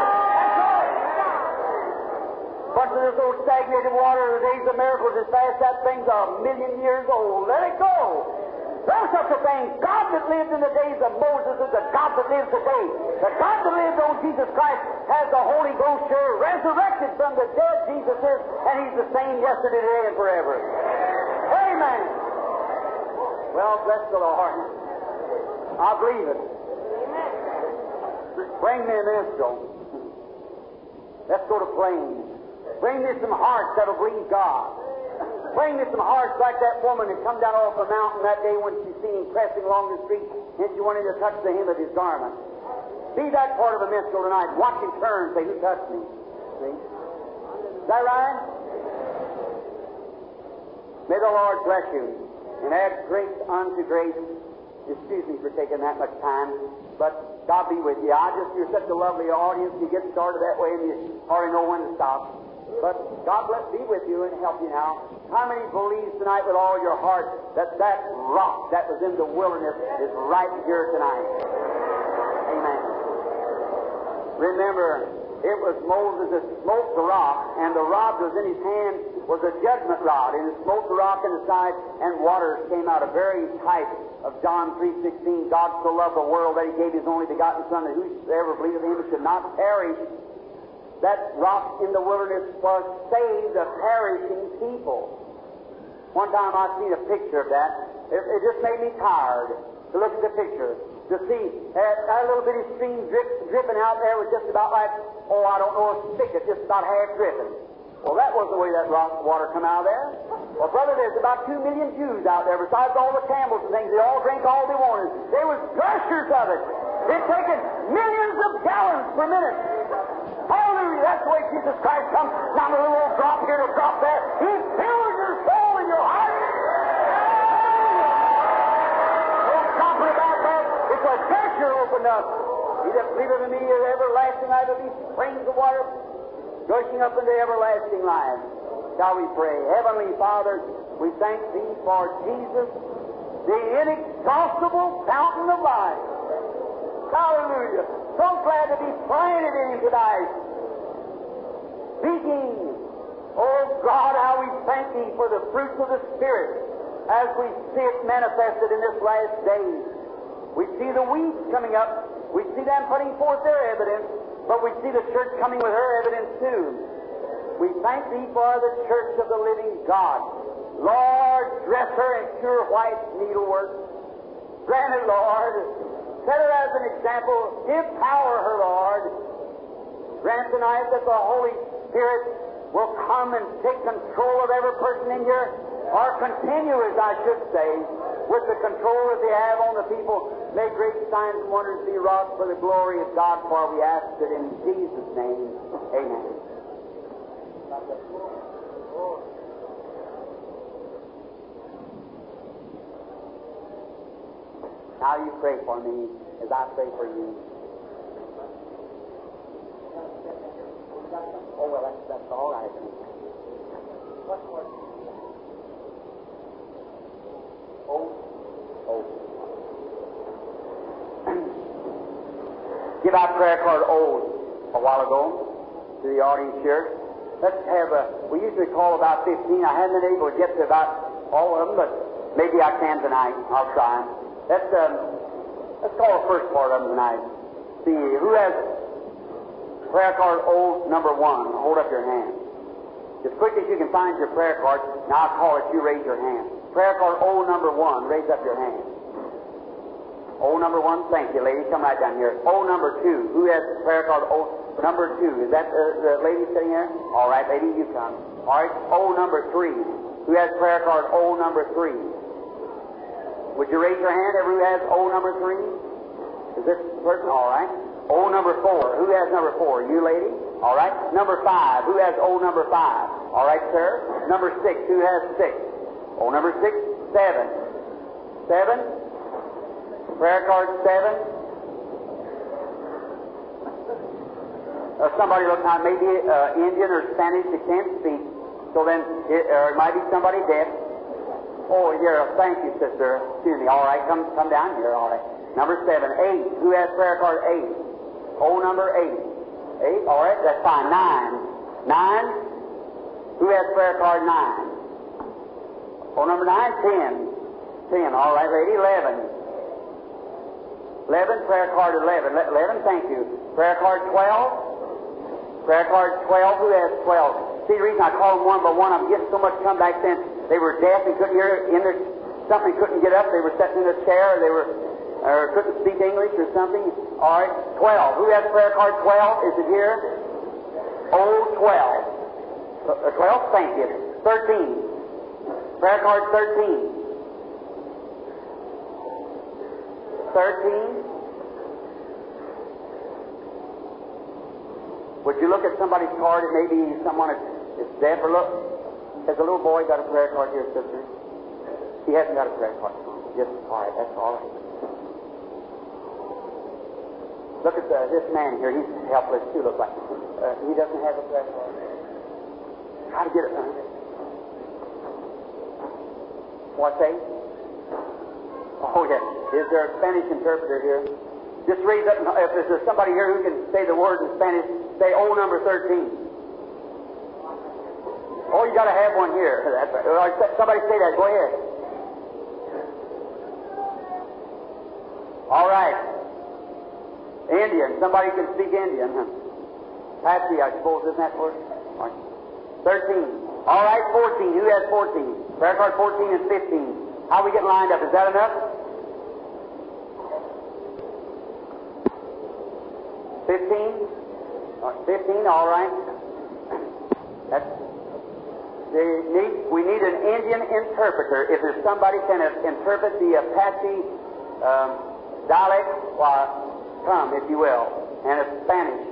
S1: That's right. This old stagnated water, in the days of miracles is past. That thing's a million years old. Let it go. There's such a thing. God that lived in the days of Moses is the God that lives today. The God that lived on Jesus Christ has the Holy Ghost sure resurrected from the dead Jesus is, and He's the same yesterday, today, and forever. Amen. Well, bless the Lord. I believe it. Bring me an minstrel. Let's go to plains. Bring me some hearts that'll believe God. Bring me some hearts like that woman that come down off the mountain that day when she seen him pressing along the street and she wanted to touch the hem of his garment. Be that part of a minstrel tonight. Watch him turn and say, Who touched me? See? Is that right? May the Lord bless you and add grace unto grace. Excuse me for taking that much time, but God be with you. I just, you're such a lovely audience. You get started that way and you hardly know when to stop. But God bless be with you and help you now. How many believes tonight with all your heart that that rock that was in the wilderness is right here tonight? Amen. Remember, it was Moses that smote the rock, and the rod was in his hand was a judgment rod, and it smote the rock in the side, and waters came out. A very type of John 3.16, God so loved the world that he gave his only begotten Son, that whosoever believeth in him should not perish. That rock in the wilderness was saved a perishing people. One time I seen a picture of that. It, it just made me tired to look at the picture. To see that, that little bitty stream drip, dripping out there was just about like, oh, I don't know, a spigot, just about half dripping. Well, that was the way that rock water come out of there. Well, brother, there's about two million Jews out there, besides all the camels and things. They all drink all they wanted. There was gushers of it. It's taking millions of gallons per minute. Hallelujah! That's the way Jesus Christ comes. Not a little drop here, a drop there. He fills your soul and your heart. No stopping about that. It's a treasure opened up. He that believeth in me is everlasting life, will be springs of water gushing up into everlasting life. Shall we pray? Heavenly Father, we thank Thee for Jesus, the inexhaustible fountain of life. Hallelujah. So glad to be planted in Him tonight. Speaking, oh God, how we thank Thee for the fruits of the Spirit as we see it manifested in this last day. We see the weeds coming up. We see them putting forth their evidence, but we see the church coming with her evidence too. We thank Thee for the church of the living God. Lord, dress her in pure white needlework. Grant it, Lord. Set her as an example. give power her, Lord. Grant tonight that the Holy Spirit will come and take control of every person in here, or continue, as I should say, with the control that they have on the people. May great signs and wonders be wrought for the glory of God, for we ask it in Jesus' name. Amen. Now you pray for me as I pray for you. Oh, well, that's, that's all right. What? Oh, oh. Give out prayer card old a while ago to the audience here. Let's have a, we usually call about 15. I haven't been able to get to about all of them, but maybe I can tonight. I'll try. Let's, um, let's call the first part of them tonight. See, who has prayer card O number one? Hold up your hand. As quick as you can find your prayer card, now I'll call it, you raise your hand. Prayer card O number one. Raise up your hand. O number one. Thank you, lady. Come right down here. O number two. Who has prayer card O number two? Is that the, the lady sitting there? All right, lady, you come. All right. O number three. Who has prayer card O number three? Would you raise your hand? Everyone has O number three? Is this person? All right. O number four. Who has number four? You, lady? All right. Number five. Who has O number five? All right, sir. Number six. Who has six? Oh, number six, seven. Seven. Prayer card seven. Uh, somebody look now, maybe uh, Indian or Spanish that can't speak. So then, it, or it might be somebody deaf. Oh, here, thank you, sister. Excuse me. All right, come come down here. All right. Number seven, eight. Who has prayer card eight? Oh, number eight. Eight. All right, that's fine. Nine. Nine. Who has prayer card nine? Oh, number nine, ten. Ten. All right, lady. Eleven. Eleven. Prayer card eleven. Eleven. Thank you. Prayer card twelve. Prayer card twelve. Who has twelve? See, the reason I call them one by one, I'm getting so much come back since they were deaf and couldn't hear in their something couldn't get up. They were sitting in a chair. They were or couldn't speak English or something. All right. Twelve. Who has prayer card twelve? Is it here? Oh, twelve. Uh, twelve. Thank you. Thirteen. Prayer card 13. 13. Would you look at somebody's card? It may be someone is deaf or look. Has a little boy got a prayer card here, sister? He hasn't got a prayer card. Just all right. That's all right. Look at the, this man here. He's helpless too. Looks like uh, he doesn't have a prayer card. Try to get it. Uh, what say? Oh, yes. Is there a Spanish interpreter here? Just raise up, if there's somebody here who can say the word in Spanish, say O number 13. Oh, you got to have one here. That's right. Somebody say that. Go ahead. All right. Indian. Somebody can speak Indian. Patsy, I suppose, isn't that word? 13. All right, 14. Who has 14? Prayer card 14 and 15. How are we getting lined up? Is that enough? 15? 15, all right. That's, need, we need an Indian interpreter. If there's somebody can interpret the Apache um, dialect, come, if you will, and a Spanish.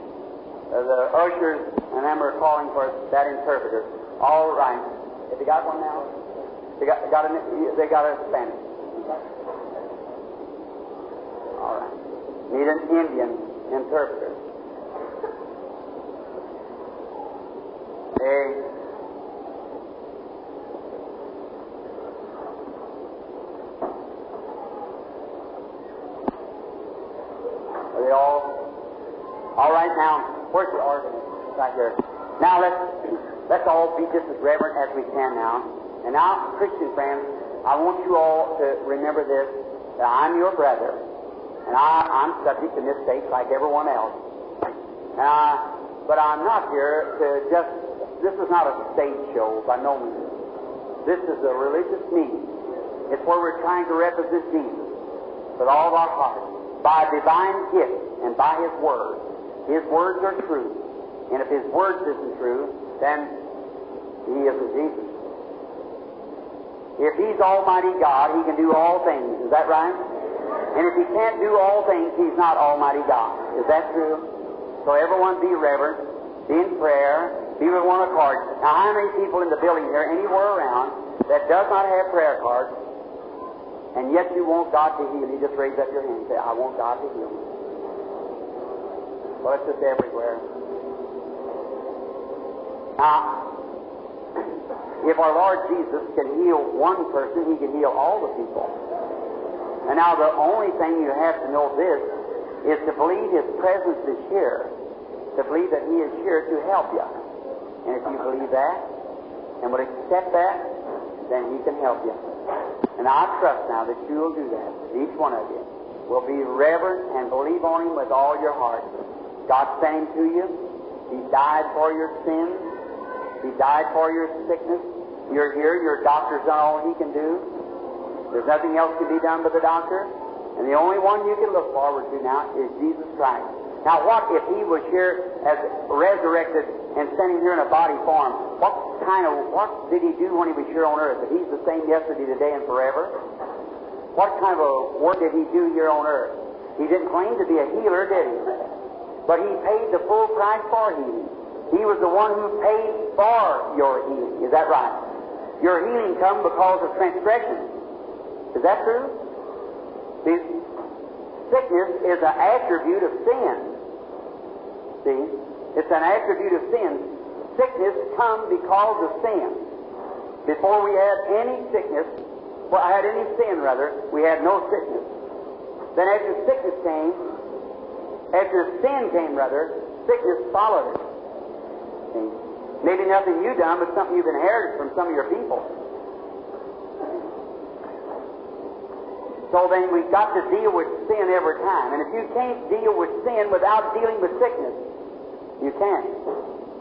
S1: Uh, the ushers and them are calling for that interpreter. All right. Have you got one now? They got, got they got a Spanish. All right. Need an Indian interpreter. Hey. Are they all? All right, now, where's your organist? Right here. Now let's let's all be just as reverent as we can now. And now, Christian friends, I want you all to remember this: that I'm your brother, and I, I'm subject to mistakes like everyone else. Uh, but I'm not here to just. This is not a stage show by no means. This is a religious meeting. It's where we're trying to represent Jesus with all of our hearts by divine gift and by His Word. His words are true. And if His words isn't true, then He isn't Jesus. If He's Almighty God, He can do all things. Is that right? And if He can't do all things, He's not Almighty God. Is that true? So everyone be reverent, be in prayer, be with one accord. Now, how many people in the building here, anywhere around, that does not have prayer cards, and yet you want God to heal you, just raise up your hand and say, I want God to heal me. Well, it's just everywhere. Now, if our Lord Jesus can heal one person, He can heal all the people. And now the only thing you have to know this is to believe His presence is here, to believe that He is here to help you. And if you believe that and would accept that, then He can help you. And I trust now that you will do that. Each one of you will be reverent and believe on Him with all your heart. God sent Him to you. He died for your sins. He died for your sickness. You're here. Your doctor's done all he can do. There's nothing else to be done by the doctor. And the only one you can look forward to now is Jesus Christ. Now, what if He was here as resurrected and standing here in a body form? What kind of, what did He do when He was here on earth? That He's the same yesterday, today, and forever? What kind of a work did He do here on earth? He didn't claim to be a healer, did He? But He paid the full price for healing. He was the one who paid for your healing. Is that right? Your healing come because of transgression. Is that true? See, sickness is an attribute of sin. See? It's an attribute of sin. Sickness come because of sin. Before we had any sickness, well, I had any sin rather, we had no sickness. Then after sickness came, after sin came rather, sickness followed it. Maybe nothing you done, but something you've inherited from some of your people. So then we've got to deal with sin every time. And if you can't deal with sin without dealing with sickness, you can't.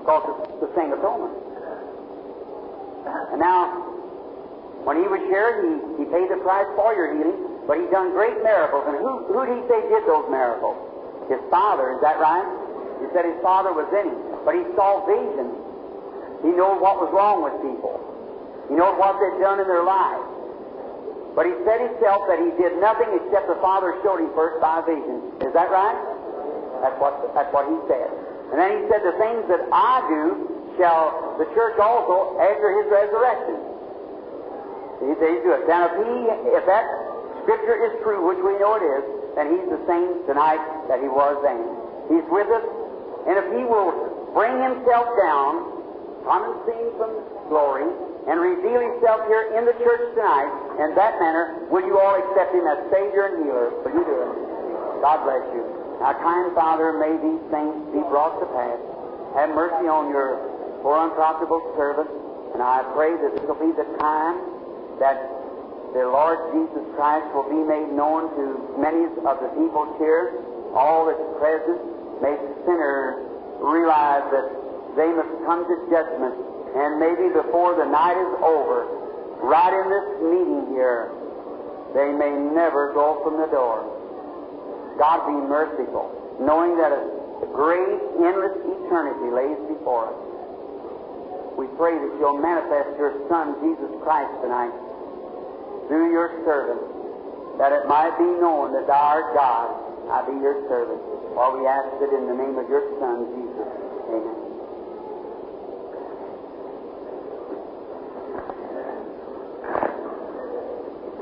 S1: Because it's the same atonement. And now, when he was here, he, he paid the price for your healing, but he done great miracles. And who, who did he say did those miracles? His father, is that right? He said his father was in him. But he saw visions. He knew what was wrong with people. He knew what they'd done in their lives. But he said himself that he did nothing except the Father showed him first by vision. Is that right? That's what, that's what he said. And then he said, The things that I do shall the church also after his resurrection. He said he'd do it. Now, if, he, if that scripture is true, which we know it is, then he's the same tonight that he was then. He's with us. And if he will bring himself down, condescending from glory, and reveal himself here in the church tonight in that manner, will you all accept him as Savior and Healer? Will you do it? God bless you. Now, kind Father, may these things be brought to pass. Have mercy on your poor unprofitable servant, and I pray that this will be the time that the Lord Jesus Christ will be made known to many of the people here, all that's present. May the sinner realize that they must come to judgment, and maybe before the night is over, right in this meeting here, they may never go from the door. God be merciful, knowing that a great, endless eternity lays before us. We pray that you'll manifest your Son, Jesus Christ, tonight through your servant, that it might be known that thou art God, I be your servant. For we ask it in the name of your Son, Jesus. Amen.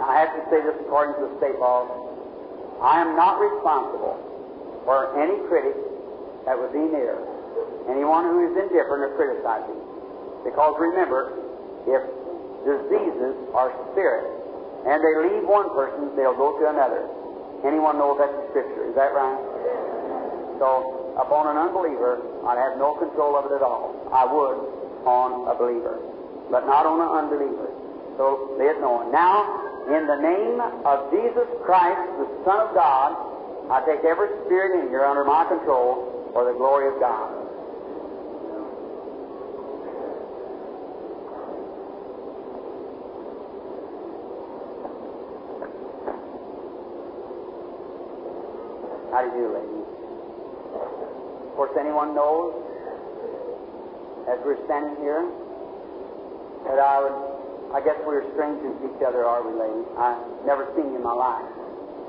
S1: I have to say this according to the state laws. I am not responsible for any critic that would be near, anyone who is indifferent or criticizing. Because remember, if diseases are spirits, and they leave one person, they'll go to another. Anyone know that's Scripture? Is that right? So, upon an unbeliever, I'd have no control of it at all. I would on a believer, but not on an unbeliever. So, be it known. Now, in the name of Jesus Christ, the Son of God, I take every spirit in here under my control for the glory of God. How do you do, ladies? Anyone knows, as we're standing here, that I would, I guess we're strangers to each other, are we, ladies? I've never seen you in my life.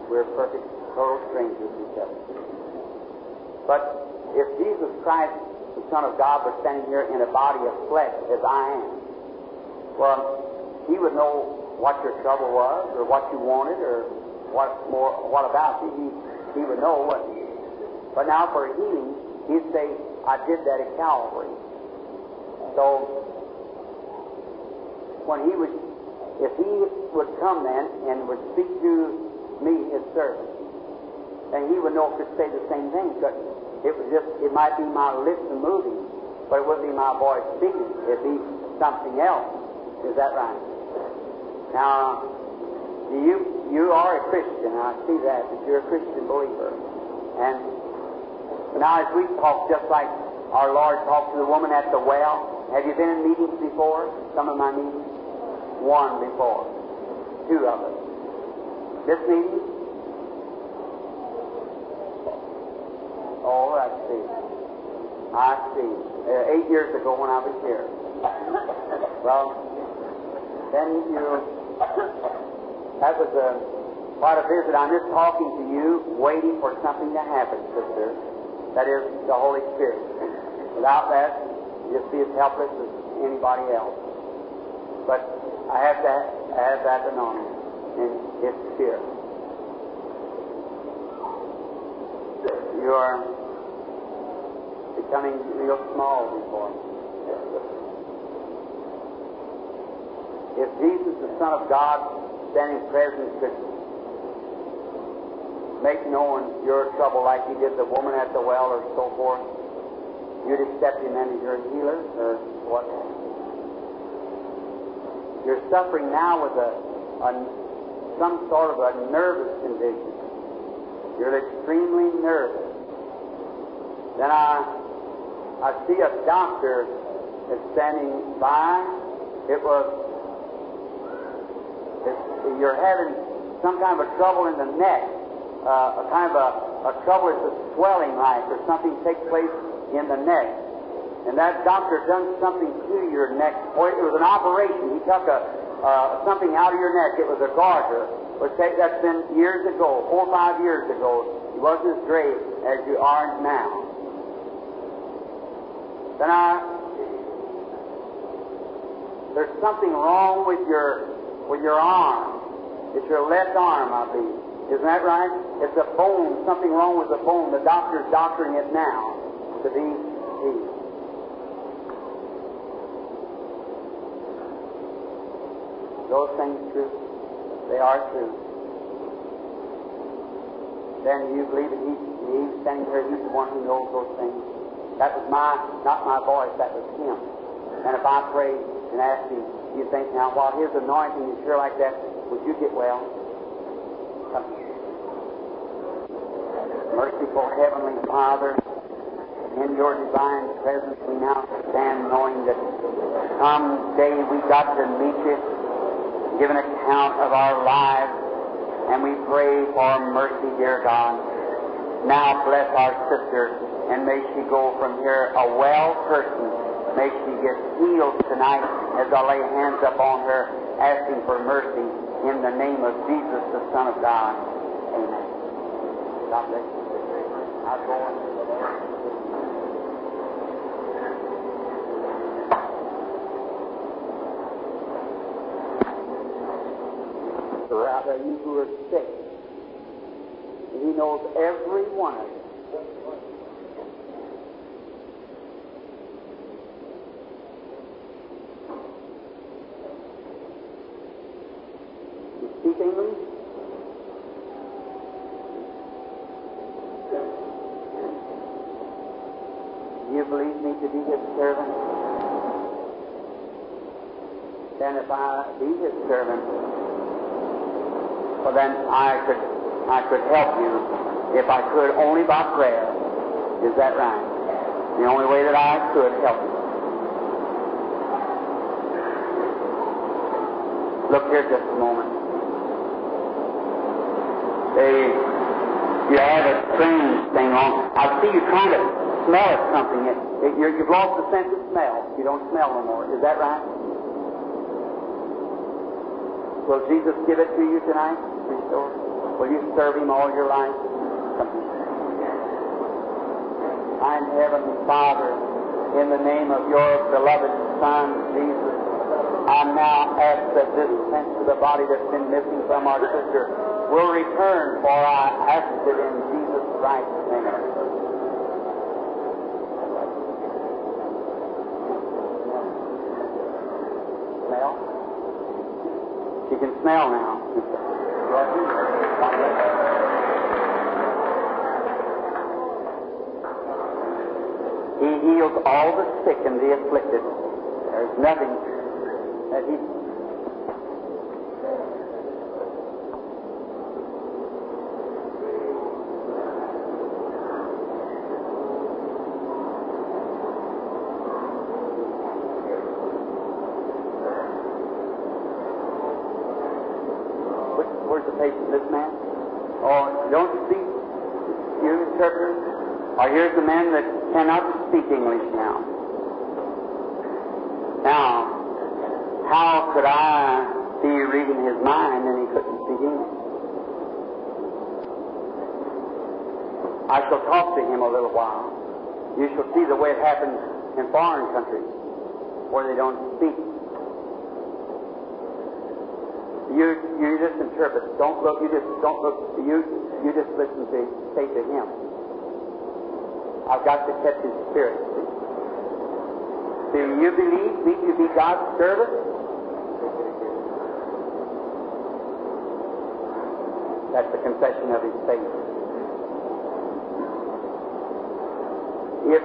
S1: We're perfect, total strangers to each other. But if Jesus Christ, the Son of God, were standing here in a body of flesh as I am, well, He would know what your trouble was, or what you wanted, or what more, what about you. He, he would know what. But now for healing, he'd say, I did that at Calvary. So when he was, if he would come then and would speak to me, his servant, then he would know to say the same thing. Because it was just, it might be my lips moving, but it wouldn't be my voice speaking. It'd be something else. Is that right? Now, you you are a Christian. I see that that you're a Christian believer. And now, as we talk, just like our Lord talked to the woman at the well, have you been in meetings before? Some of my meetings, one before, two of us. This meeting? Oh, I see. I see. Uh, eight years ago when I was here. Well, then you that was a, quite a visit. I'm just talking to you, waiting for something to happen, sister. That is the Holy Spirit. Without that, you just be as helpless as anybody else. But I have to have that anointing, and it's here. You are becoming real small before me. If Jesus, the Son of God, standing present could make known your trouble like he did the woman at the well or so forth, you'd accept him as your healer or what? You're suffering now with a, a some sort of a nervous condition. You're extremely nervous. Then I I see a doctor that's standing by. It was you're having some kind of a trouble in the neck, uh, a kind of a, a trouble, it's a swelling like, or something takes place in the neck. And that doctor done something to your neck, or it was an operation. He took a, uh, something out of your neck. It was a goiter, which that's been years ago, four or five years ago. You wasn't as great as you are now. Then I, there's something wrong with your with your arm. It's your left arm, I believe. Isn't that right? It's a bone, something wrong with the bone. The doctor's doctoring it now to be healed. Those things true? They are true. then you believe that he, he's standing here, he's the one who knows those things. That was my, not my voice, that was him. And if I prayed and asked him, you think now, while his anointing is sure like that, would you get well? Merciful Heavenly Father, in your divine presence we now stand knowing that someday we got to meet you, give an account of our lives, and we pray for mercy, dear God. Now bless our sister, and may she go from here a well person. May she get healed tonight as I lay hands upon her, asking for mercy in the name of Jesus, the Son of God. Amen. God bless you. I'll go on. Rather, you who are sick, He knows every one of you. You speak English? Do you believe me to be His servant? Then if I be His servant, well then I could I could help you if I could only by prayer. Is that right? The only way that I could help you. Look here just a moment. They, you have a strange thing on. I see you trying to smell at something. It, it, you've lost the sense of smell. You don't smell no more. Is that right? Will Jesus give it to you tonight? Will you serve Him all your life? I Kind Heavenly Father, in the name of your beloved Son, Jesus, I now ask that this sense of the body that's been missing from our sister will return, for I ask it in Jesus Christ's name. Smell? She can smell now. He heals all the sick and the afflicted. There's nothing that he. Which, where's the patient? This man? Oh, don't you see? You interpreters? Or here's the man that cannot speak English now. Now, how could I be reading his mind and he couldn't speak English? I shall talk to him a little while. You shall see the way it happens in foreign countries where they don't speak. You you just interpret. Don't look. You just don't look. You you just listen to say to him. I've got to catch his spirit. Do you believe me to be God's servant? That's the confession of his faith. If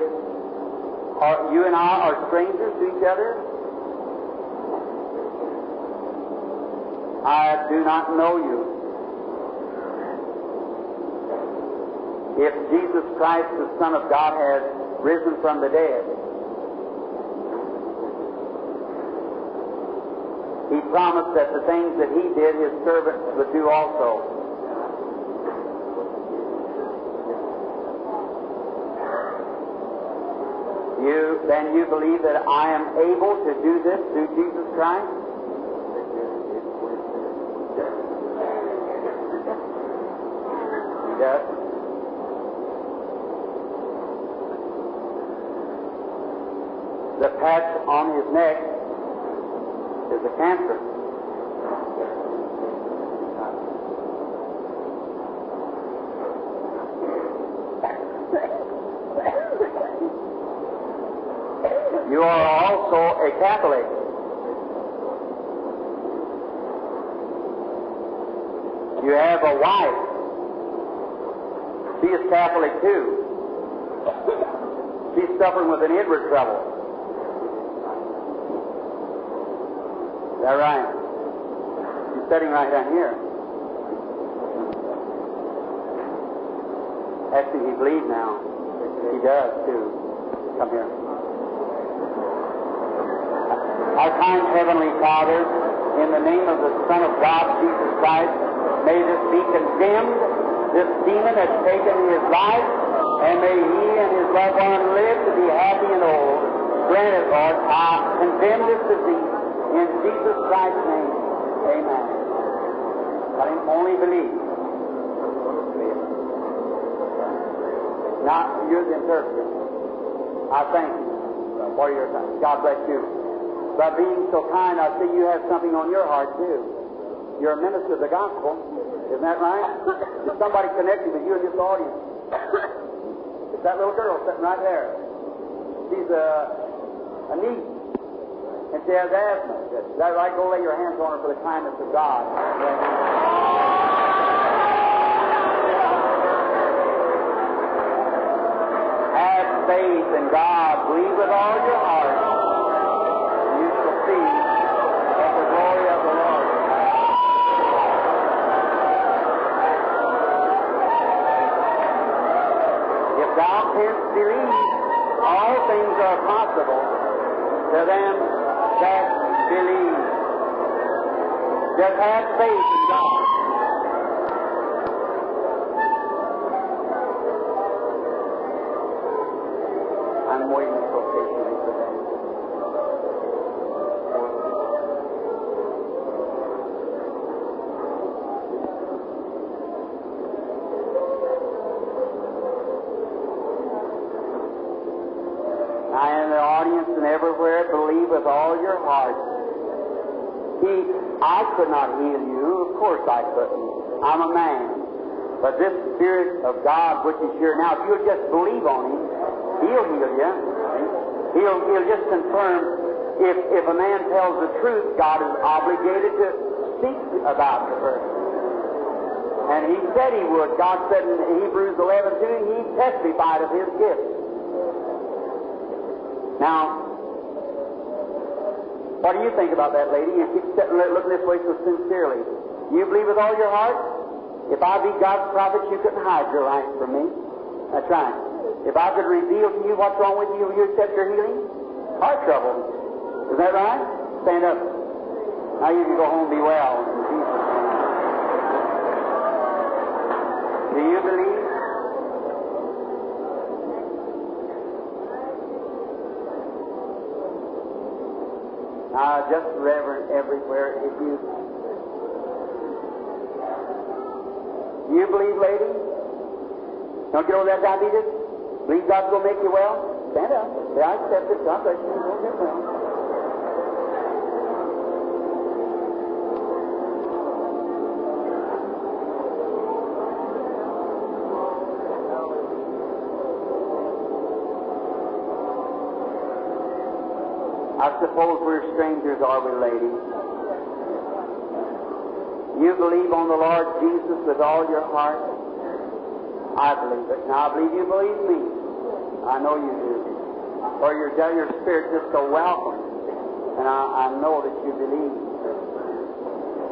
S1: are, you and I are strangers to each other, I do not know you. If Jesus Christ, the Son of God, has risen from the dead, He promised that the things that He did, His servants would do also. You, then you believe that I am able to do this through Jesus Christ? Yes. The patch on his neck is a cancer. You are also a Catholic. You have a wife. She is Catholic too. She's suffering with an inward trouble. That right? He's sitting right down here. Actually, he bleeds now. He does too. Come here. Our kind Heavenly Father, in the name of the Son of God, Jesus Christ, may this be condemned, this demon has taken his life, and may he and his loved one live to be happy and old. Grant it, Lord. I condemn this disease in Jesus Christ's name. Amen. Let him only believe. Now, you're the interpreter. I thank you for your time. God bless you. By being so kind, I see you have something on your heart, too. You're a minister of the gospel. Isn't that right? There's somebody connected with you in this audience. It's that little girl sitting right there. She's a, a niece, and she has asthma. Is that right? Go lay your hands on her for the kindness of God. Have faith in God. Believe with all your heart. You shall see the glory of the Lord. If thou canst believe, all things are possible to them that believe. Just have faith in God. Could not heal you, of course I couldn't. I'm a man. But this Spirit of God which is here now, if you'll just believe on Him, He'll heal you. He'll, he'll just confirm if, if a man tells the truth, God is obligated to speak about the person. And He said He would. God said in Hebrews 11 2, He testified of His gift. Now, what do you think about that, lady? You keep sitting there looking this way so sincerely. You believe with all your heart? If I be God's prophet, you couldn't hide your life from me. That's right. If I could reveal to you what's wrong with you, you accept your healing? Heart trouble. Is that right? Stand up. Now you can go home and be well. Do you believe? Just reverent everywhere. If you you believe, lady, don't get over that diabetes. Believe God's to make you well. Stand up. Say, I accept it. God bless you. I suppose we're strangers, are we, lady? You believe on the Lord Jesus with all your heart? I believe it. Now, I believe you believe me. I know you do. Or your, your spirit just so welcome. And I, I know that you believe.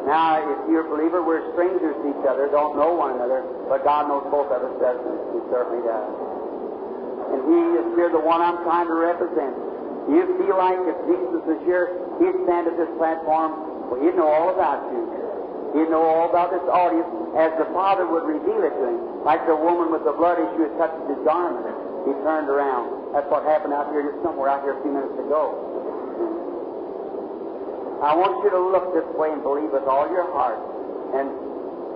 S1: Now, if you're a believer, we're strangers to each other, don't know one another, but God knows both of us, doesn't He? He certainly does. And He is here, the one I'm trying to represent. You feel like if Jesus was here, He'd stand at this platform, well, He'd know all about you. He'd know all about this audience as the Father would reveal it to him. Like the woman with the blood issue had touched his garment. He turned around. That's what happened out here, just somewhere out here a few minutes ago. I want you to look this way and believe with all your heart. And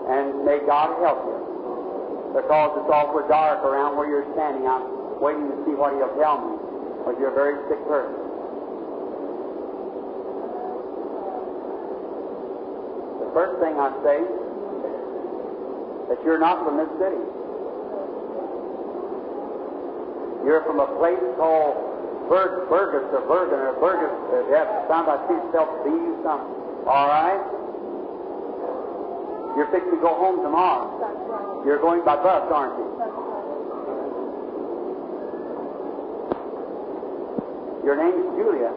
S1: and may God help you. Because it's awful dark around where you're standing. I'm waiting to see what He'll tell me. Because you're a very sick person. The first thing I say is that you're not from this city. You're from a place called Burg, Burgess or Bergen or Burgess. Uh, yeah, sounds like she spelled B something. All right. You're fixing to go home tomorrow. You're going by bus, aren't you? Your name's Julia.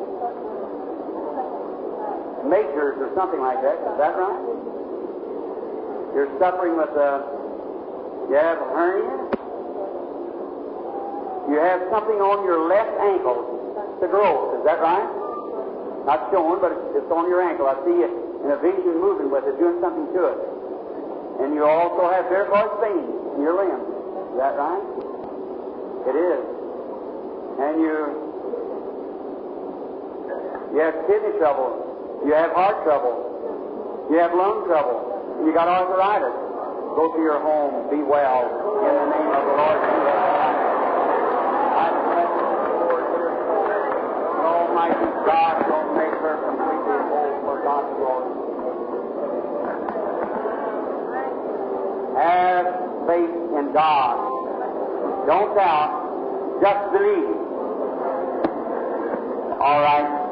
S1: Majors or something like that. Is that right? You're suffering with a. You have a hernia? You have something on your left ankle. The growth. Is that right? Not showing, but it's on your ankle. I see you in a vision moving with it, doing something to it. And you also have varicose veins in your limbs. Is that right? It is. And you you have kidney trouble. You have heart trouble. You have lung trouble. You got arthritis. Go to your home. Be well in the name of the Lord Jesus Christ. I bless you, Lord. Almighty God will make her completely whole for God's glory. Have faith in God. Don't doubt. Just believe. All right.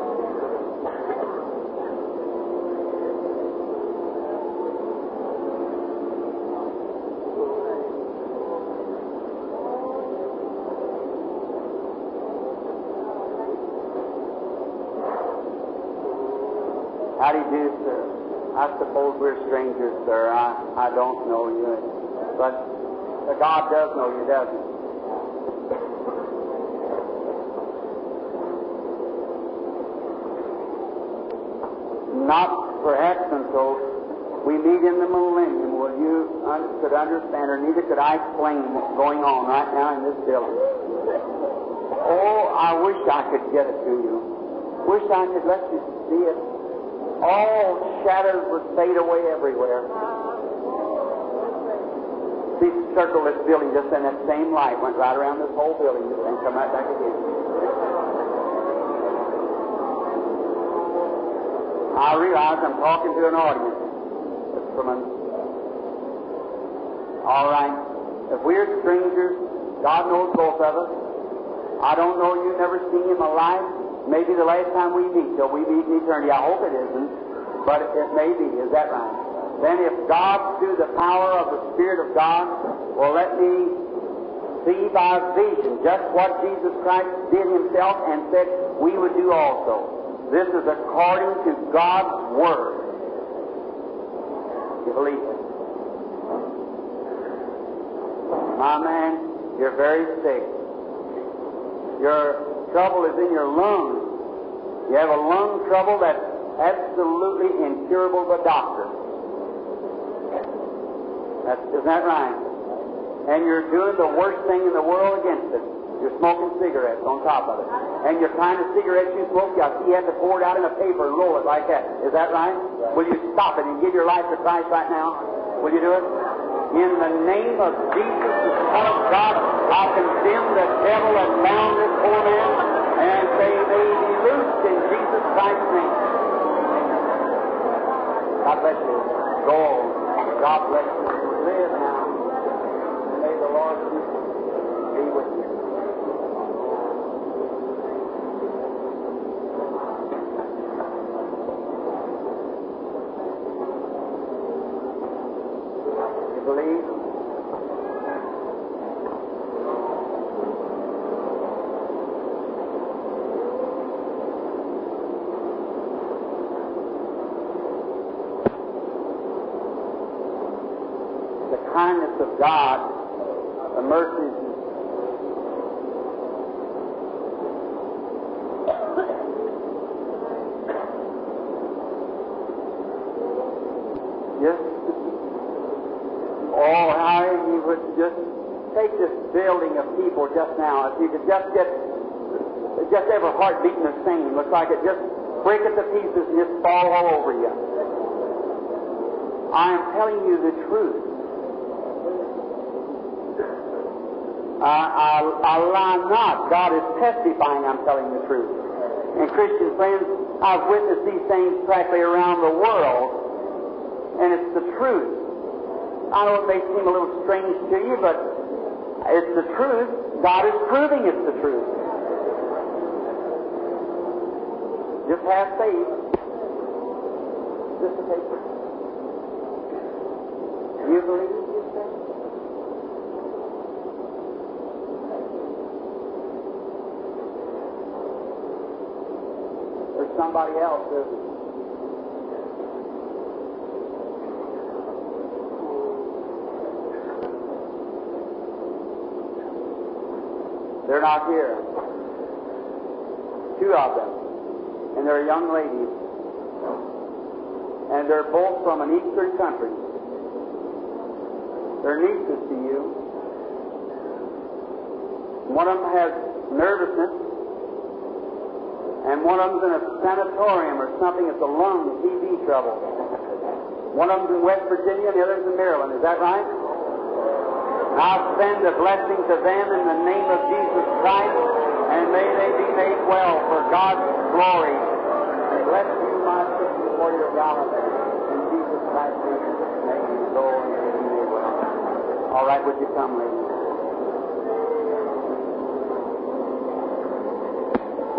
S1: How do you do, sir? I suppose we're strangers, sir. I, I don't know you. But God does know you, doesn't he? Not perhaps until we meet in the millennium will you could understand, or neither could I explain what's going on right now in this building. Oh, I wish I could get it to you. Wish I could let you see it all shadows would fade away everywhere. See, circle this building just in that same light, went right around this whole building and come right back again. I realize I'm talking to an audience. From. All right. If we're strangers, God knows both of us. I don't know You've never seen him alive. Maybe the last time we meet till we meet in eternity. I hope it isn't, but it may be. Is that right? Then if God, through the power of the Spirit of God, will let me see by vision just what Jesus Christ did himself and said we would do also. This is according to God's Word. You believe it? My man, you're very sick. Your trouble is in your lungs. You have a lung trouble that's absolutely incurable by doctor. That's, isn't that right? And you're doing the worst thing in the world against it. You're smoking cigarettes on top of it. And your kind of cigarettes you smoke, you you have to pour it out in a paper and roll it like that. Is that right? Will you stop it and give your life to Christ right now? Will you do it? In the name of Jesus, the Son of God, I condemn the devil that bound this poor man and say they be loosed in Jesus Christ's name. God bless you. Go. God bless you. Live now. May the Lord be with you believe? the kindness of God, the mercies. Just, oh, how you would just take this building of people just now, if you could just get, heart beating the same, looks like it just break it to pieces and just fall all over you. I am telling you the truth. I, I, I lie not. God is testifying I'm telling the truth. And Christian friends, I've witnessed these things practically around the world, and it's the truth. I know it may seem a little strange to you, but it's the truth. God is proving it's the truth. Just have faith. Just a paper. You believe, you say? There's somebody else, isn't? They're not here. Two of them. And they're young ladies. And they're both from an eastern country. They're nieces to you. One of them has nervousness. And one of them's in a sanatorium or something. It's a lung TB trouble. One of them's in West Virginia and the other's in Maryland. Is that right? I'll send a blessing to them in the name of Jesus Christ, and may they be made well for God's glory. Bless you, my sister, for your gallantry. In Jesus Christ's name, may you go and may you be well. All right, would you come, ladies?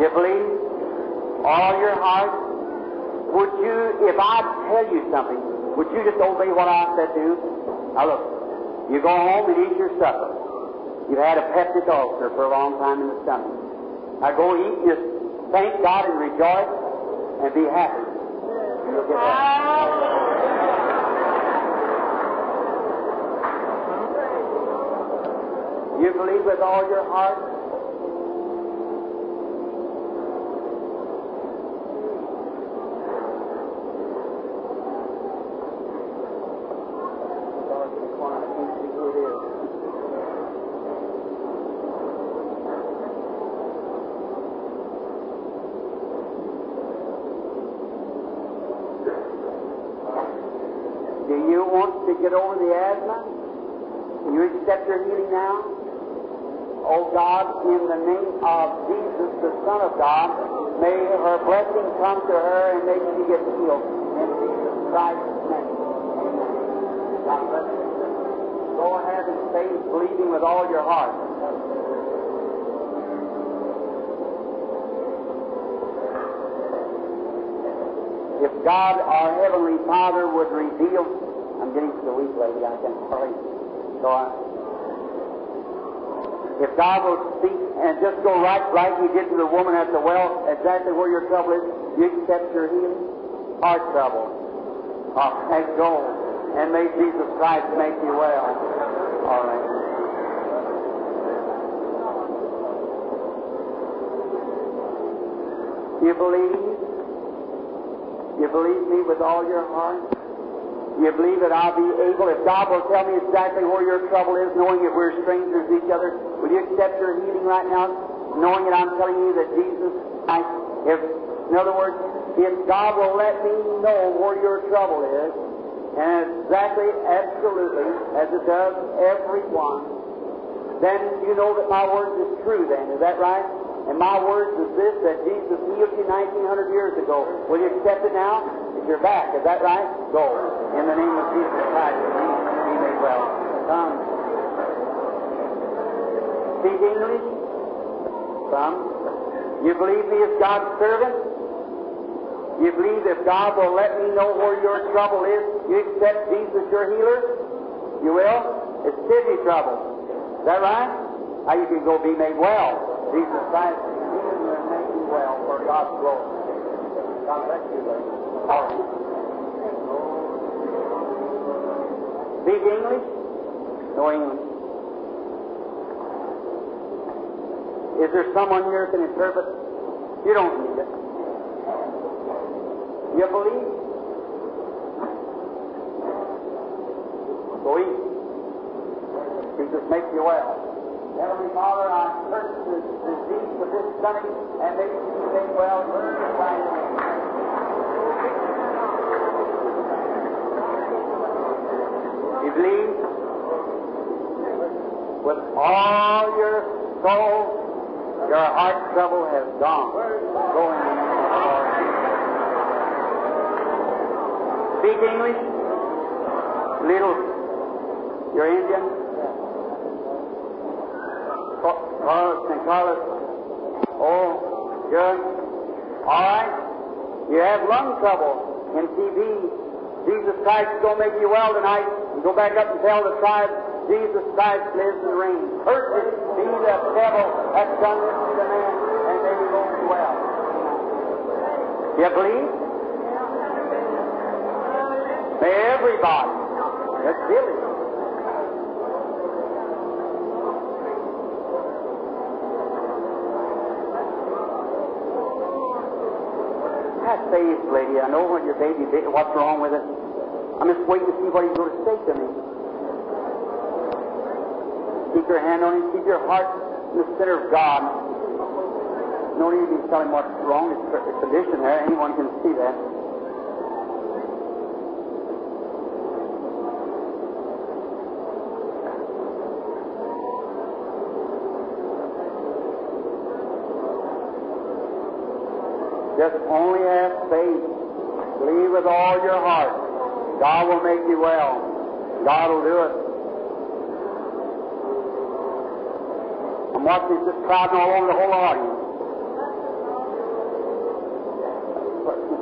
S1: You believe? All your heart? Would you, if I tell you something, would you just obey what I said to you? Now look, you go home and eat your supper. You've had a peptic ulcer for a long time in the stomach. Now go eat, and just thank God and rejoice and be happy. You'll get that. You believe with all your heart? Do you want to get over the asthma? Can you accept your healing now? Oh God, in the name of Jesus, the Son of God, may her blessing come to her and may she get healed. In Christ's name. Amen. You. Go ahead and faith, believing with all your heart. If God, our Heavenly Father, would reveal, I'm getting to the weak lady, I can hurry. Go on. If God will speak and just go right like He did to the woman at the well, exactly where your trouble is, you accept your healing? Heart trouble. Oh, thank go. And may Jesus Christ make you well. All right. You believe? You believe me with all your heart? You believe that I'll be able, if God will tell me exactly where your trouble is, knowing that we're strangers to each other, will you accept your healing right now, knowing that I'm telling you that Jesus, I, if, in other words, if God will let me know where your trouble is, and exactly, absolutely, as it does everyone, then you know that my word is true then, is that right? And my words is this, that Jesus healed you 1900 years ago. Will you accept it now? If you're back, is that right? Go. In the name of Jesus Christ, be made well. Come. Speak English? Some. You believe me as God's servant? You believe if God will let me know where your trouble is, you accept Jesus your healer? You will? It's kidney trouble. Is that right? How you can go be made well. Jesus Christ is healing you and make you well for God's glory. God bless you. All right. Speak English? No English. Is there someone here who can interpret? You don't need it. You believe? Go eat. Jesus makes you well. Heavenly Father, I curse the disease of this stomach and make you stay well Jesus Christ's name. You believe? With all your soul, your heart trouble has gone. Go in the name of the Lord. Speak English? Little. You're Indian? Carlos Carlos. Oh, good. All right. You have lung trouble and TB. Jesus Christ is going to make you well tonight. You go back up and tell the tribe, Jesus Christ lives and reigns. Cursed be the devil that's done this to the man, and they will go well. You believe? Everybody that's willing. Have faith, lady. I know what your baby, what's wrong with it. I'm just waiting to see what he's going to say to me. Keep your hand on him. Keep your heart in the center of God. No need to be telling what's wrong. It's a condition there. Eh? Anyone can see that. Just only have faith. Believe with all your heart. God will make you well. God will do it. Watching this crowding all over the whole audience.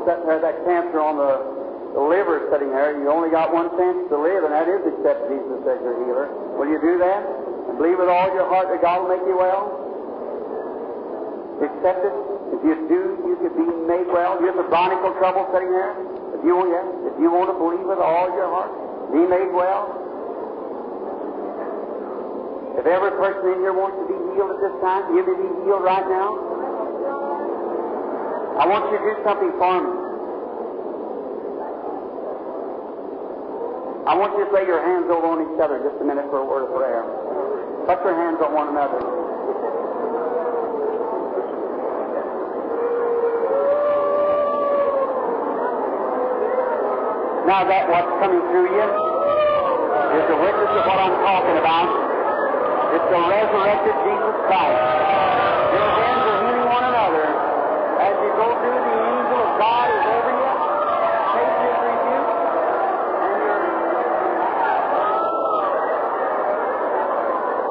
S1: Sitting there, that cancer on the, the liver sitting there, you only got one chance to live, and that is accept Jesus as your healer. Will you do that? And believe with all your heart that God will make you well? Accept it? If you do, you could be made well. You have chronic trouble sitting there. If you yes, if you want to believe with all your heart, be made well. If every person in here wants to be healed at this time, you to be healed right now. I want you to do something for me. I want you to lay your hands over on each other just a minute for a word of prayer. Put your hands on one another. Now that what's coming through you is the witness of what I'm talking about. The resurrected Jesus Christ.